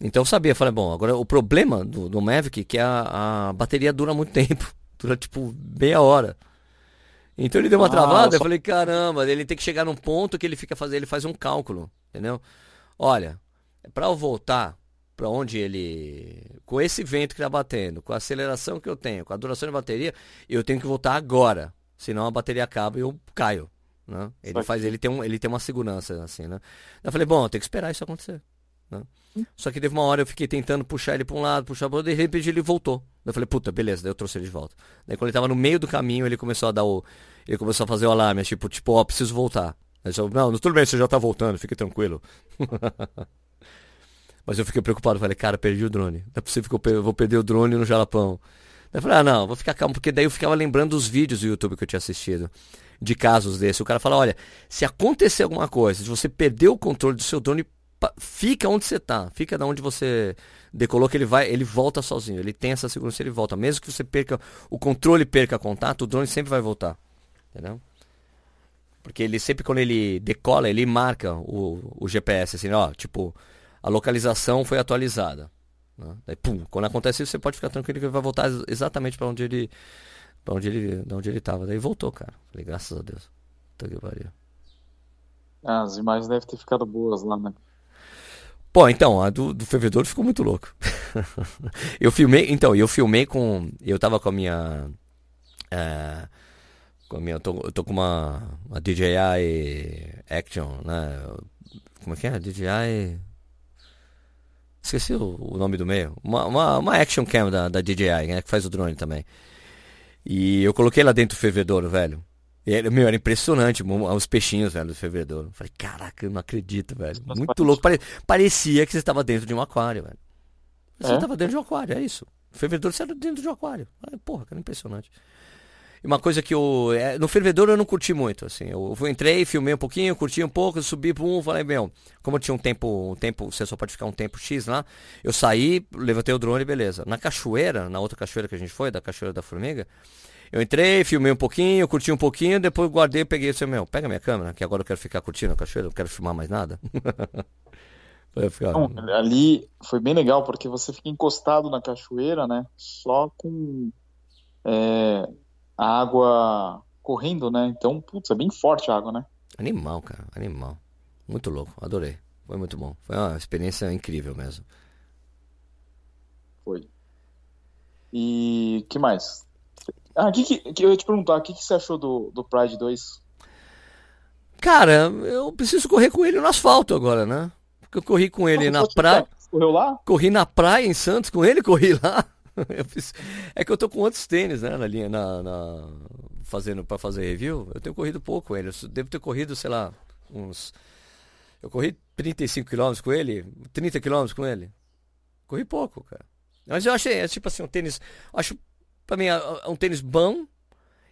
B: Então eu sabia, falei, bom, agora o problema do, do Mavic é que a, a bateria dura muito tempo. Dura tipo meia hora. Então ele deu uma ah, travada, só... eu falei, caramba, ele tem que chegar num ponto que ele fica fazendo, ele faz um cálculo, entendeu? Olha, para eu voltar para onde ele. Com esse vento que está batendo, com a aceleração que eu tenho, com a duração da bateria, eu tenho que voltar agora. Senão a bateria acaba e eu caio. Né? Ele faz, ele tem, um, ele tem uma segurança assim, né? Eu falei, bom, tenho que esperar isso acontecer. Né? Só que teve uma hora eu fiquei tentando puxar ele para um lado, puxar para outro, de repente ele voltou. Eu falei, puta, beleza, daí eu trouxe ele de volta. Daí quando ele estava no meio do caminho, ele começou a dar o. Ele começou a fazer o alarme, tipo, tipo, ó, preciso voltar. Eu, não, tudo bem, você já está voltando, fique tranquilo. Mas eu fiquei preocupado, falei, cara, perdi o drone. Não é possível que eu vou perder o drone no Jalapão. Daí eu falei, ah, não, vou ficar calmo, porque daí eu ficava lembrando dos vídeos do YouTube que eu tinha assistido, de casos desse. O cara fala, olha, se acontecer alguma coisa, se você perder o controle do seu drone, fica onde você tá, fica da onde você decolou, que ele vai, ele volta sozinho, ele tem essa segurança, ele volta. Mesmo que você perca, o controle perca contato, o drone sempre vai voltar. Entendeu? Porque ele sempre quando ele decola, ele marca o, o GPS, assim, ó, tipo, a localização foi atualizada. Né? Daí, pum, quando acontece isso, você pode ficar tranquilo que ele vai voltar exatamente para onde ele para onde ele, de onde ele tava. Daí voltou, cara. Falei, graças a Deus. Puta que pariu.
A: Ah, as imagens devem ter ficado boas lá, né?
B: Pô, então, a do, do fervedor ficou muito louco. eu filmei, então, eu filmei com. Eu tava com a minha. É, com a minha eu, tô, eu tô com uma, uma DJI Action, né? Como é que é? DJI Esqueci o, o nome do meio. Uma, uma, uma, action cam da, da DJI, né? Que faz o drone também. E eu coloquei lá dentro do fervedouro, velho. E era, meu, era impressionante os peixinhos, velho, do fervedouro. Falei, caraca, eu não acredito, velho. Muito louco. Pare... Parecia que você estava dentro de um aquário, velho. Você estava é? dentro de um aquário, é isso. O fervedouro você era dentro de um aquário. Porra, cara, impressionante. Uma coisa que eu. É, no fervedor eu não curti muito, assim. Eu, eu entrei, filmei um pouquinho, curti um pouco, subi para um, falei, meu, como eu tinha um tempo, um tempo, você só pode ficar um tempo X lá, eu saí, levantei o drone, beleza. Na cachoeira, na outra cachoeira que a gente foi, da Cachoeira da Formiga, eu entrei, filmei um pouquinho, curti um pouquinho, depois guardei, peguei e disse, meu, pega minha câmera, que agora eu quero ficar curtindo a cachoeira, não quero filmar mais nada.
A: Não, ali foi bem legal, porque você fica encostado na cachoeira, né? Só com é, a água correndo, né? Então, putz, é bem forte a água, né?
B: Animal, cara, animal. Muito louco, adorei. Foi muito bom. Foi uma experiência incrível mesmo.
A: Foi. E que mais? Ah, que, que, que eu ia te perguntar, o que, que você achou do, do Pride 2?
B: Cara, eu preciso correr com ele no asfalto agora, né? Porque eu corri com ele na praia.
A: Correu lá?
B: Corri na praia em Santos com ele, corri lá. Fiz... É que eu tô com outros tênis, né, na linha, na, na... fazendo para fazer review. Eu tenho corrido pouco ele. Eu devo ter corrido, sei lá, uns. Eu corri 35 km com ele, 30 km com ele. Corri pouco, cara. Mas eu achei, é tipo assim, um tênis. Acho, pra mim, é, é um tênis bom.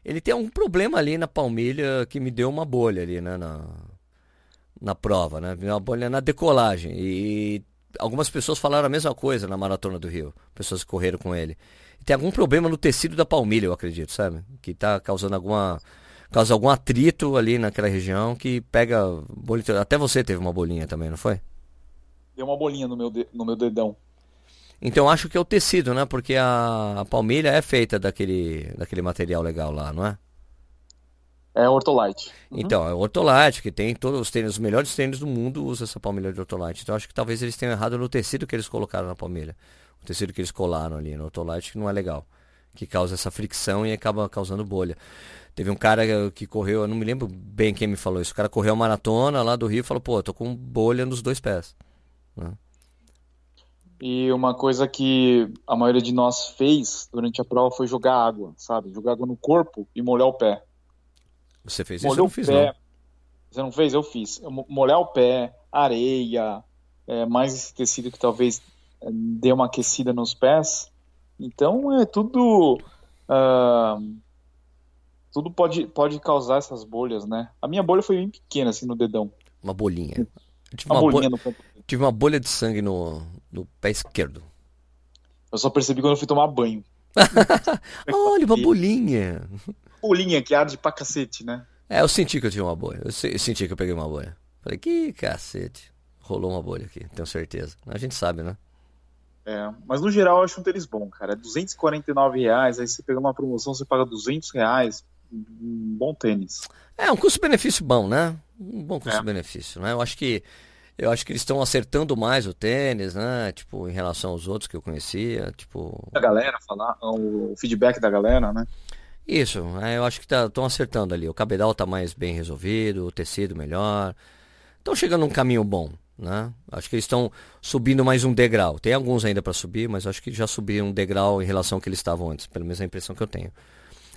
B: Ele tem um problema ali na palmilha que me deu uma bolha ali, né? Na, na prova, né? Uma bolha na decolagem. E algumas pessoas falaram a mesma coisa na maratona do Rio, pessoas que correram com ele. Tem algum problema no tecido da palmilha, eu acredito, sabe? Que está causando alguma causa algum atrito ali naquela região que pega bolha. Até você teve uma bolinha também, não foi?
A: Deu uma bolinha no meu, de... no meu dedão.
B: Então acho que é o tecido, né? Porque a, a palmilha é feita daquele, daquele material legal lá, não é?
A: É Ortolite.
B: Uhum. Então, é Ortolite, que tem todos os tênis, os melhores tênis do mundo usa essa palmilha de Ortolite. Então acho que talvez eles tenham errado no tecido que eles colocaram na palmilha. O tecido que eles colaram ali no Ortolite que não é legal. Que causa essa fricção e acaba causando bolha. Teve um cara que correu, eu não me lembro bem quem me falou isso. O cara correu a maratona lá do Rio e falou, pô, tô com bolha nos dois pés. Né?
A: E uma coisa que a maioria de nós fez durante a prova foi jogar água, sabe? Jogar água no corpo e molhar o pé.
B: Você fez isso? Eu não fiz, pé. não.
A: Você não fez? Eu fiz. Eu molhar o pé, areia, é, mais esse tecido que talvez é, dê uma aquecida nos pés. Então é tudo. Uh, tudo pode, pode causar essas bolhas, né? A minha bolha foi bem pequena, assim, no dedão.
B: Uma bolinha. tive uma, uma bolinha bolha, no Tive uma bolha de sangue no, no pé esquerdo.
A: Eu só percebi quando eu fui tomar banho.
B: Olha, uma bolinha
A: bolinha que arde pra cacete, né?
B: É, eu senti que eu tinha uma bolha. Eu senti que eu peguei uma bolha. Falei, que cacete. Rolou uma bolha aqui, tenho certeza. A gente sabe, né?
A: É, mas no geral eu acho um tênis bom, cara. É 249 reais, aí você pega uma promoção, você paga 200 reais. Um bom tênis.
B: É, um custo-benefício bom, né? Um bom custo-benefício, é. né? Eu acho que eu acho que eles estão acertando mais o tênis, né? Tipo, em relação aos outros que eu conhecia, tipo...
A: A galera falar, o feedback da galera, né?
B: Isso, é, eu acho que estão tá, acertando ali. O cabedal está mais bem resolvido, o tecido melhor. Estão chegando num caminho bom, né? Acho que eles estão subindo mais um degrau. Tem alguns ainda para subir, mas acho que já subiram um degrau em relação ao que eles estavam antes, pelo menos a impressão que eu tenho.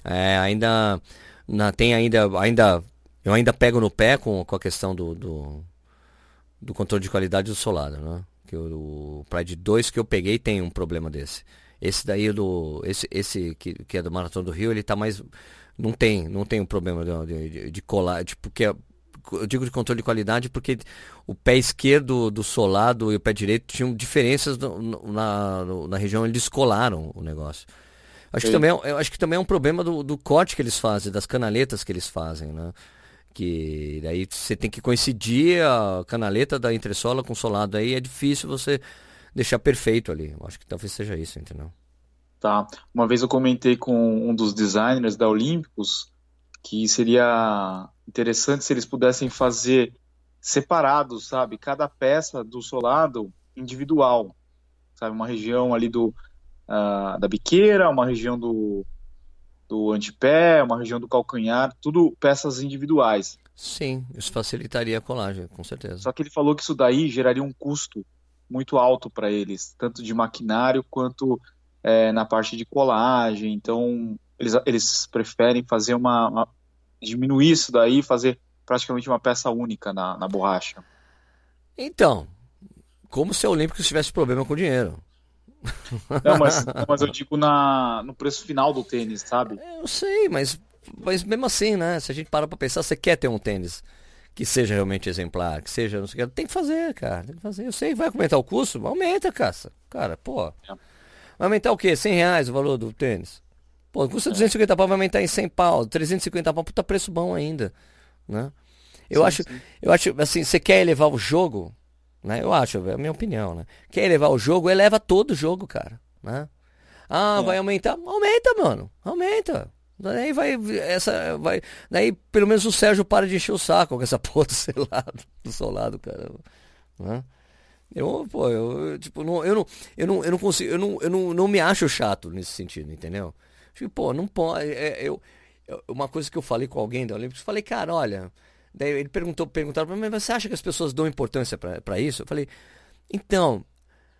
B: É, ainda na, tem ainda, ainda eu ainda pego no pé com, com a questão do, do, do controle de qualidade do solado, né? Que o, o Pride 2 que eu peguei tem um problema desse. Esse daí do. Esse, esse que, que é do Maratona do Rio, ele tá mais. Não tem, não tem um problema de, de, de colar. Tipo, porque eu digo de controle de qualidade porque o pé esquerdo do solado e o pé direito tinham diferenças no, na, no, na região onde eles colaram o negócio. Acho que, também, é eu acho que também é um problema do, do corte que eles fazem, das canaletas que eles fazem, né? Que daí você tem que coincidir a canaleta da entressola com o solado. Aí é difícil você deixar perfeito ali. Eu acho que talvez seja isso, entendeu?
A: Tá. Uma vez eu comentei com um dos designers da Olímpicos que seria interessante se eles pudessem fazer separados, sabe? Cada peça do solado individual, sabe? Uma região ali do uh, da biqueira, uma região do do antepé, uma região do calcanhar, tudo peças individuais.
B: Sim, isso facilitaria a colagem, com certeza.
A: Só que ele falou que isso daí geraria um custo muito alto para eles, tanto de maquinário quanto é, na parte de colagem. Então, eles, eles preferem fazer uma, uma diminuir isso daí, fazer praticamente uma peça única na, na borracha.
B: Então, como se a Olímpicos tivesse problema com dinheiro.
A: Não, mas, mas eu digo na, no preço final do tênis, sabe?
B: Eu sei, mas, mas mesmo assim, né? Se a gente parar pra pensar, você quer ter um tênis que seja realmente exemplar, que seja, não sei o que, tem que fazer, cara. Tem que fazer. Eu sei, vai aumentar o custo? Aumenta, caça. Cara, pô. É. Vai aumentar o quê? 100 reais o valor do tênis? Pô, custa 250 pau, vai aumentar em 100 pau. 350 pau, puta preço bom ainda, né? Eu sim, acho, sim. eu acho, assim, você quer elevar o jogo, né? Eu acho, é a minha opinião, né? Quer elevar o jogo, eleva todo o jogo, cara, né? Ah, é. vai aumentar? Aumenta, mano. Aumenta. Daí vai, essa, vai, daí pelo menos o Sérgio para de encher o saco com essa porra do seu lado, do seu lado, cara. Né? Eu, pô, eu, tipo, não, eu não, eu não, eu não consigo, eu não, eu não, não me acho chato nesse sentido, entendeu? Tipo, pô, não pode, é, eu, uma coisa que eu falei com alguém da Olímpicos, falei, cara, olha, daí ele perguntou, perguntaram para mim, mas você acha que as pessoas dão importância para isso? Eu falei, então,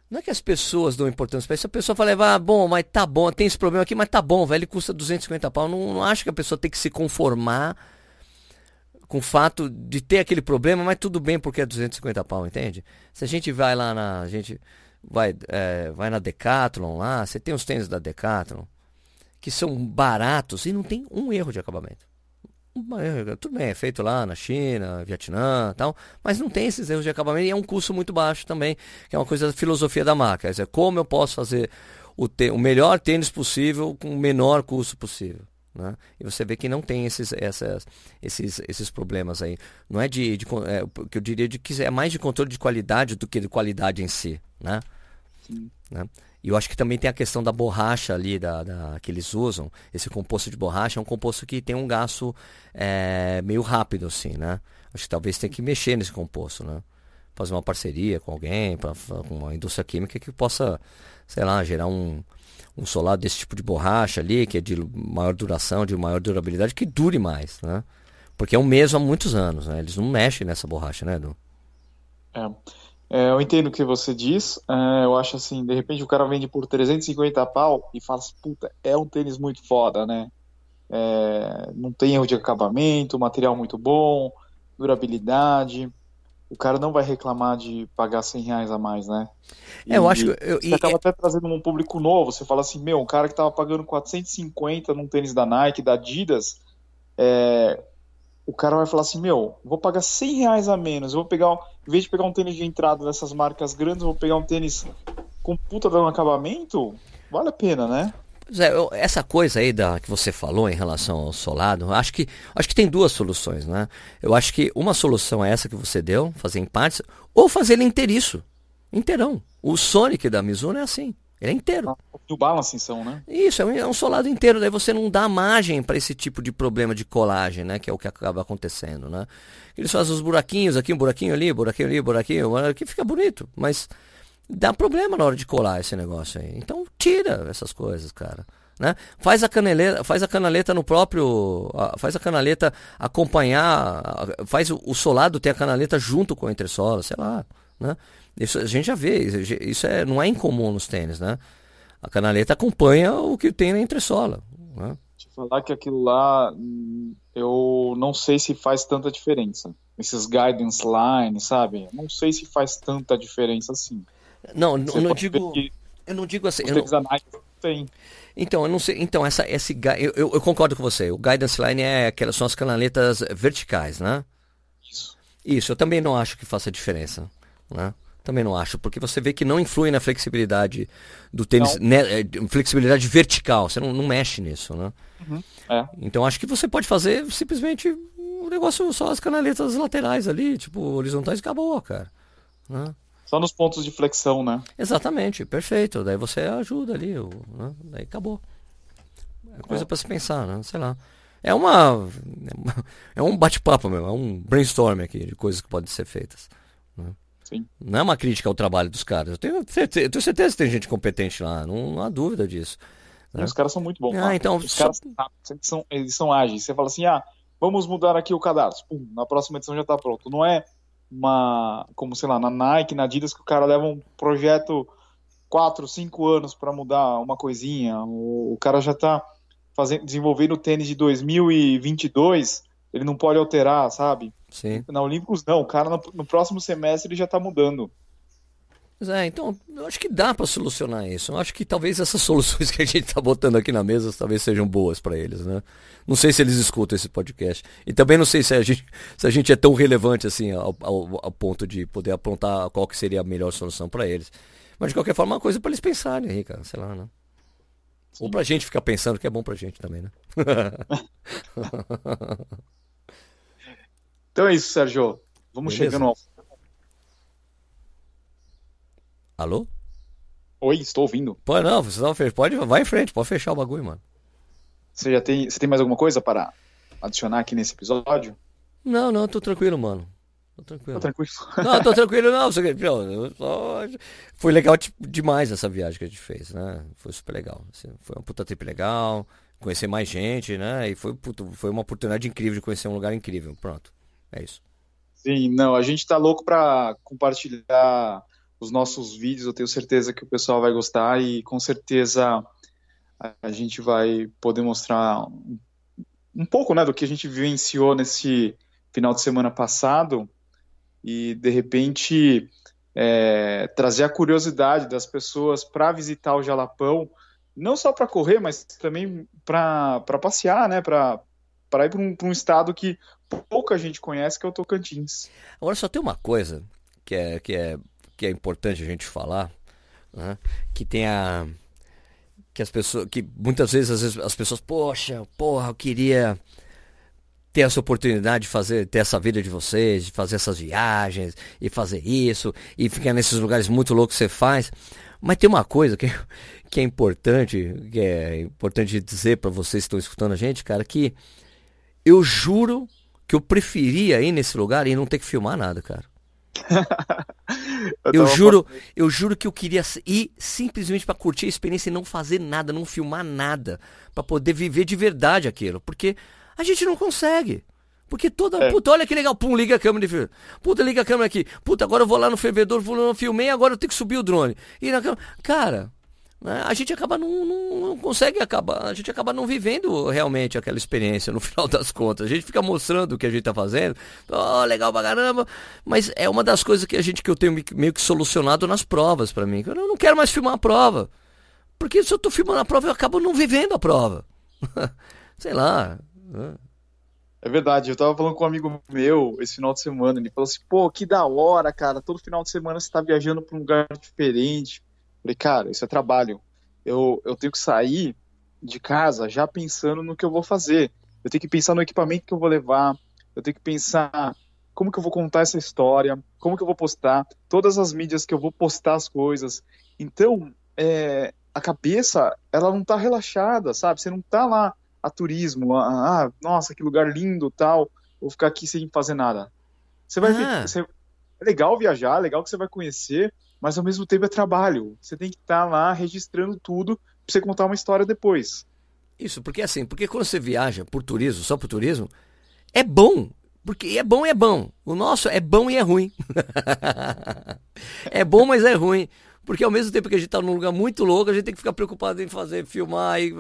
B: não é que as pessoas dão importância para isso. A pessoa fala, ah, bom, mas tá bom, tem esse problema aqui, mas tá bom, velho, ele custa 250 pau. Não, não acho que a pessoa tem que se conformar com o fato de ter aquele problema, mas tudo bem porque é 250 pau, entende? Se a gente vai lá na. A gente vai, é, vai na Decathlon lá, você tem os tênis da Decathlon que são baratos e não tem um erro de acabamento. Tudo bem, é feito lá na China, Vietnã tal, mas não tem esses erros de acabamento e é um custo muito baixo também, que é uma coisa da filosofia da marca. Quer dizer, como eu posso fazer o, o melhor tênis possível com o menor custo possível. Né? E você vê que não tem esses, essas, esses, esses problemas aí. Não é de, de é, que eu diria de que é mais de controle de qualidade do que de qualidade em si. Né? Sim. Né? E eu acho que também tem a questão da borracha ali, da, da, que eles usam. Esse composto de borracha é um composto que tem um gasto é, meio rápido, assim, né? Acho que talvez tenha que mexer nesse composto, né? Fazer uma parceria com alguém, pra, com uma indústria química que possa, sei lá, gerar um, um solado desse tipo de borracha ali, que é de maior duração, de maior durabilidade, que dure mais, né? Porque é o mesmo há muitos anos, né? Eles não mexem nessa borracha, né, Edu?
A: É. É, eu entendo o que você diz. É, eu acho assim, de repente o cara vende por 350 pau e fala assim, puta, é um tênis muito foda, né? É, não tem erro de acabamento, material muito bom, durabilidade. O cara não vai reclamar de pagar 100 reais a mais, né?
B: E, é, eu acho que. Eu,
A: você e, acaba até trazendo um público novo. Você fala assim, meu, um cara que tava pagando 450 num tênis da Nike, da Adidas, é, o cara vai falar assim, meu, vou pagar 100 reais a menos, vou pegar, em vez de pegar um tênis de entrada dessas marcas grandes, vou pegar um tênis com puta dando acabamento, vale a pena, né?
B: Zé, essa coisa aí da, que você falou em relação ao solado, acho que, acho que tem duas soluções, né? Eu acho que uma solução é essa que você deu, fazer em partes, ou fazer ele inteiriço, inteirão. O Sonic da Mizuno é assim. Ele é inteiro.
A: O balance são, né?
B: Isso, é um, é um, solado inteiro. Daí você não dá margem para esse tipo de problema de colagem, né? Que é o que acaba acontecendo, né? Eles fazem os buraquinhos aqui, um buraquinho ali, buraquinho ali, buraquinho, que fica bonito. Mas dá problema na hora de colar esse negócio aí. Então tira essas coisas, cara. Né? Faz a canaleta, faz a canaleta no próprio, faz a canaleta acompanhar, faz o, o solado ter a canaleta junto com a entressola, sei lá, né? Isso a gente já vê, isso é, não é incomum nos tênis, né? A canaleta acompanha o que tem na entressola. Né?
A: Te falar que aquilo lá, eu não sei se faz tanta diferença. Esses guidance lines, sabe? Não sei se faz tanta diferença assim.
B: Não, eu não digo. Eu não digo assim. Eu não...
A: Tem.
B: Então, eu não sei. Então, essa, esse, eu, eu, eu, concordo com você. O guidance line é aquelas são as canaletas verticais, né?
A: Isso.
B: Isso, eu também não acho que faça diferença, né? Também não acho, porque você vê que não influi na flexibilidade do tênis, né, é, flexibilidade vertical, você não, não mexe nisso, né?
A: Uhum, é.
B: Então acho que você pode fazer simplesmente o um negócio só as canaletas laterais ali, tipo, horizontais e acabou, cara. Né?
A: Só nos pontos de flexão, né?
B: Exatamente, perfeito. Daí você ajuda ali, né? daí acabou. É coisa é. para se pensar, né? Sei lá. É uma. É um bate-papo mesmo, é um brainstorm aqui de coisas que podem ser feitas. Né?
A: Sim.
B: Não é uma crítica ao trabalho dos caras. Eu tenho certeza, eu tenho certeza que tem gente competente lá, não, não há dúvida disso.
A: Né? Os caras são muito bons.
B: Ah, então,
A: os caras eles são, eles são ágeis. Você fala assim, ah, vamos mudar aqui o cadastro. Pum, na próxima edição já está pronto. Não é uma, como sei lá, na Nike, na Adidas, que o cara leva um projeto quatro, cinco anos para mudar uma coisinha. O, o cara já está fazendo, desenvolvendo o tênis de 2022, ele não pode alterar, sabe?
B: Sim.
A: Na Olímpicos não, o cara no, no próximo semestre ele já está mudando.
B: É, então, eu acho que dá para solucionar isso. Eu acho que talvez essas soluções que a gente está botando aqui na mesa talvez sejam boas para eles, né? Não sei se eles escutam esse podcast. E também não sei se a gente, se a gente é tão relevante assim ao, ao, ao ponto de poder apontar qual que seria a melhor solução para eles. Mas de qualquer forma, é uma coisa para eles pensarem aí, cara. Sei lá, né? Sim. Ou pra gente ficar pensando que é bom pra gente também, né?
A: então é isso, Sérgio. Vamos Beleza. chegando ao
B: Alô?
A: Oi, estou ouvindo.
B: Pô, não, você não fez. Pode, vai em frente, pode fechar o bagulho, mano.
A: Você já tem, você tem mais alguma coisa para adicionar aqui nesse episódio?
B: Não, não, tô tranquilo, mano. Tô tranquilo.
A: Tô tranquilo.
B: Não, tô tranquilo, não. Você, Foi legal demais essa viagem que a gente fez, né? Foi super legal. Assim, foi uma puta trip legal, conhecer mais gente, né? E foi, foi uma oportunidade incrível de conhecer um lugar incrível. Pronto, é isso.
A: Sim, não, a gente tá louco pra compartilhar os nossos vídeos. Eu tenho certeza que o pessoal vai gostar e com certeza a gente vai poder mostrar um pouco né, do que a gente vivenciou nesse final de semana passado e de repente é, trazer a curiosidade das pessoas para visitar o Jalapão, não só para correr, mas também para passear, né, para ir para um, um estado que pouca gente conhece, que é o Tocantins.
B: Agora só tem uma coisa que é, que é que é importante a gente falar, né? que tem a que as pessoas que muitas vezes, vezes as pessoas, poxa, porra, eu queria ter essa oportunidade de fazer, ter essa vida de vocês, de fazer essas viagens e fazer isso e ficar nesses lugares muito loucos que você faz. Mas tem uma coisa que, que é importante, que é importante dizer para vocês que estão escutando a gente, cara, que eu juro que eu preferia ir nesse lugar e não ter que filmar nada, cara. eu, eu juro, eu juro que eu queria ir simplesmente para curtir a experiência e não fazer nada, não filmar nada, para poder viver de verdade aquilo, porque a gente não consegue. Porque toda. É. Puta, olha que legal. Pum, liga a câmera de Puta, liga a câmera aqui. Puta, agora eu vou lá no fervedor, vou não filmei, agora eu tenho que subir o drone. E na câmera. Cara, né, a gente acaba não, não, não, consegue acabar, a gente acaba não vivendo realmente aquela experiência no final das contas. A gente fica mostrando o que a gente tá fazendo, oh, legal pra caramba, mas é uma das coisas que a gente que eu tenho meio que solucionado nas provas para mim. Eu não quero mais filmar a prova. Porque se eu tô filmando a prova, eu acabo não vivendo a prova. Sei lá. Né.
A: É verdade, eu tava falando com um amigo meu esse final de semana, ele falou assim, pô, que da hora, cara, todo final de semana você tá viajando pra um lugar diferente, Falei, cara, isso é trabalho. Eu, eu tenho que sair de casa já pensando no que eu vou fazer. Eu tenho que pensar no equipamento que eu vou levar. Eu tenho que pensar como que eu vou contar essa história, como que eu vou postar, todas as mídias que eu vou postar as coisas. Então, é, a cabeça, ela não tá relaxada, sabe? Você não tá lá a turismo, a, ah, nossa, que lugar lindo, tal, vou ficar aqui sem fazer nada. Você vai ah. ver, você, é legal viajar, é legal que você vai conhecer, mas ao mesmo tempo é trabalho. Você tem que estar tá lá registrando tudo para você contar uma história depois.
B: Isso, porque assim, porque quando você viaja por turismo, só por turismo, é bom. Porque é bom e é bom. O nosso é bom e é ruim. é bom, mas é ruim. Porque ao mesmo tempo que a gente está num lugar muito louco, a gente tem que ficar preocupado em fazer, filmar, e,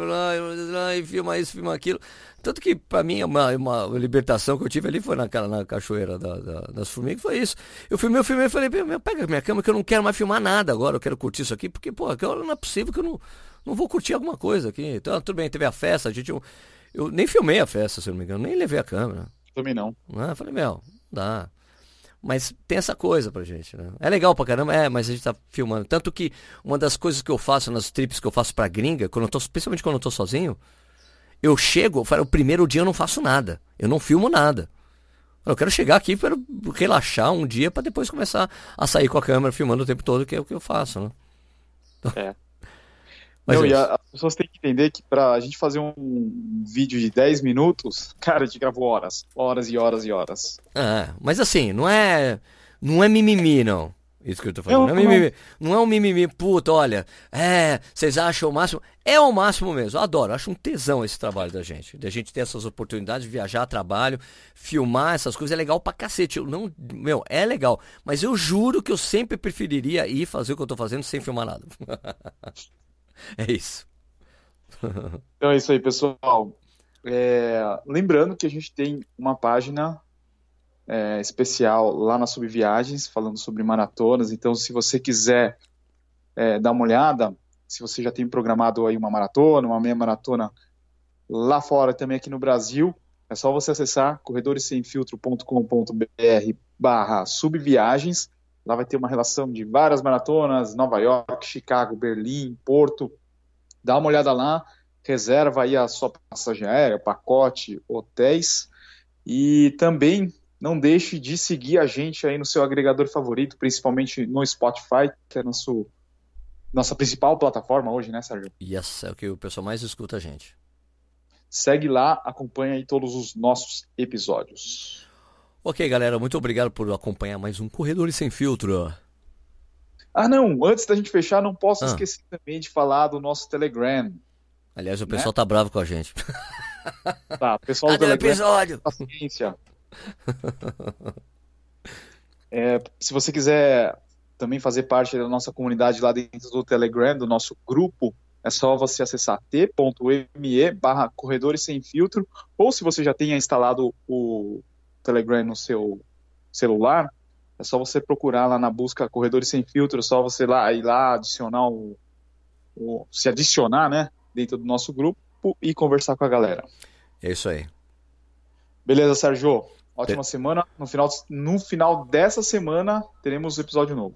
B: e filmar isso, filmar aquilo. Tanto que para mim uma, uma libertação que eu tive ali foi naquela na cachoeira da, da, das formigas, foi isso. Eu filmei, eu filmei e falei, pega minha câmera que eu não quero mais filmar nada agora, eu quero curtir isso aqui, porque, pô, não é possível que eu não, não vou curtir alguma coisa aqui. Então, tudo bem, teve a festa, a gente. Eu, eu nem filmei a festa, se eu não me engano, nem levei a câmera.
A: Também não.
B: Ah, falei, meu, dá. Mas tem essa coisa pra gente, né? É legal pra caramba, é, mas a gente tá filmando. Tanto que uma das coisas que eu faço nas trips que eu faço pra gringa, quando eu tô, principalmente quando eu tô sozinho, eu chego, eu falo, o primeiro dia eu não faço nada. Eu não filmo nada. Eu quero chegar aqui para relaxar um dia para depois começar a sair com a câmera filmando o tempo todo, que é o que eu faço, né?
A: É. Mas Não, é e a, as pessoas têm que entender que para a gente fazer um vídeo de 10 minutos, cara, a gente gravou horas. Horas e horas e horas.
B: É, mas assim, não é. Não é mimimi, não. Isso que eu tô falando. Não, não, é, mimimi, não é um mimimi, puta, olha, é, vocês acham o máximo? É o máximo mesmo, eu adoro, acho um tesão esse trabalho da gente. Da gente ter essas oportunidades de viajar, trabalho, filmar essas coisas, é legal pra cacete. Eu não, meu, é legal, mas eu juro que eu sempre preferiria ir fazer o que eu tô fazendo sem filmar nada. é isso.
A: então é isso aí, pessoal. É, lembrando que a gente tem uma página é, especial lá na Subviagens, falando sobre maratonas. Então, se você quiser é, dar uma olhada, se você já tem programado aí uma maratona, uma meia maratona lá fora, também aqui no Brasil, é só você acessar corredoressemfiltro.com.br barra subviagens. Lá vai ter uma relação de várias maratonas, Nova York, Chicago, Berlim, Porto. Dá uma olhada lá, reserva aí a sua passagem aérea, pacote, hotéis. E também não deixe de seguir a gente aí no seu agregador favorito, principalmente no Spotify, que é nosso, nossa principal plataforma hoje, né, Sérgio?
B: Yes, é o que o pessoal mais escuta a gente.
A: Segue lá, acompanha aí todos os nossos episódios.
B: Ok, galera, muito obrigado por acompanhar mais um Corredores Sem Filtro.
A: Ah, não, antes da gente fechar, não posso ah. esquecer também de falar do nosso Telegram.
B: Aliás, o né? pessoal tá bravo com a gente.
A: Tá, pessoal
B: do Telegram, episódio?
A: paciência. É, se você quiser também fazer parte da nossa comunidade lá dentro do Telegram, do nosso grupo, é só você acessar t.me barra corredores sem filtro, ou se você já tenha instalado o Telegram no seu celular, é só você procurar lá na busca corredores sem filtro, é só você lá ir lá adicionar o, o se adicionar, né, dentro do nosso grupo e conversar com a galera.
B: É isso aí.
A: Beleza, Sérgio? Ótima semana. No final, no final dessa semana teremos um episódio novo.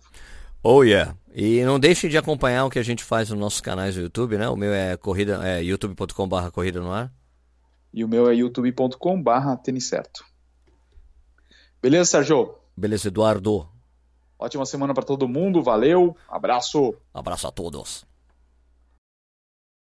B: Oh yeah. E não deixe de acompanhar o que a gente faz nos nossos canais do YouTube, né? O meu é corrida é youtube.com/barra corrida no ar.
A: E o meu é youtube.com/barra tênis certo. Beleza, Sérgio?
B: Beleza, Eduardo.
A: Ótima semana para todo mundo. Valeu. Abraço.
B: Abraço a todos.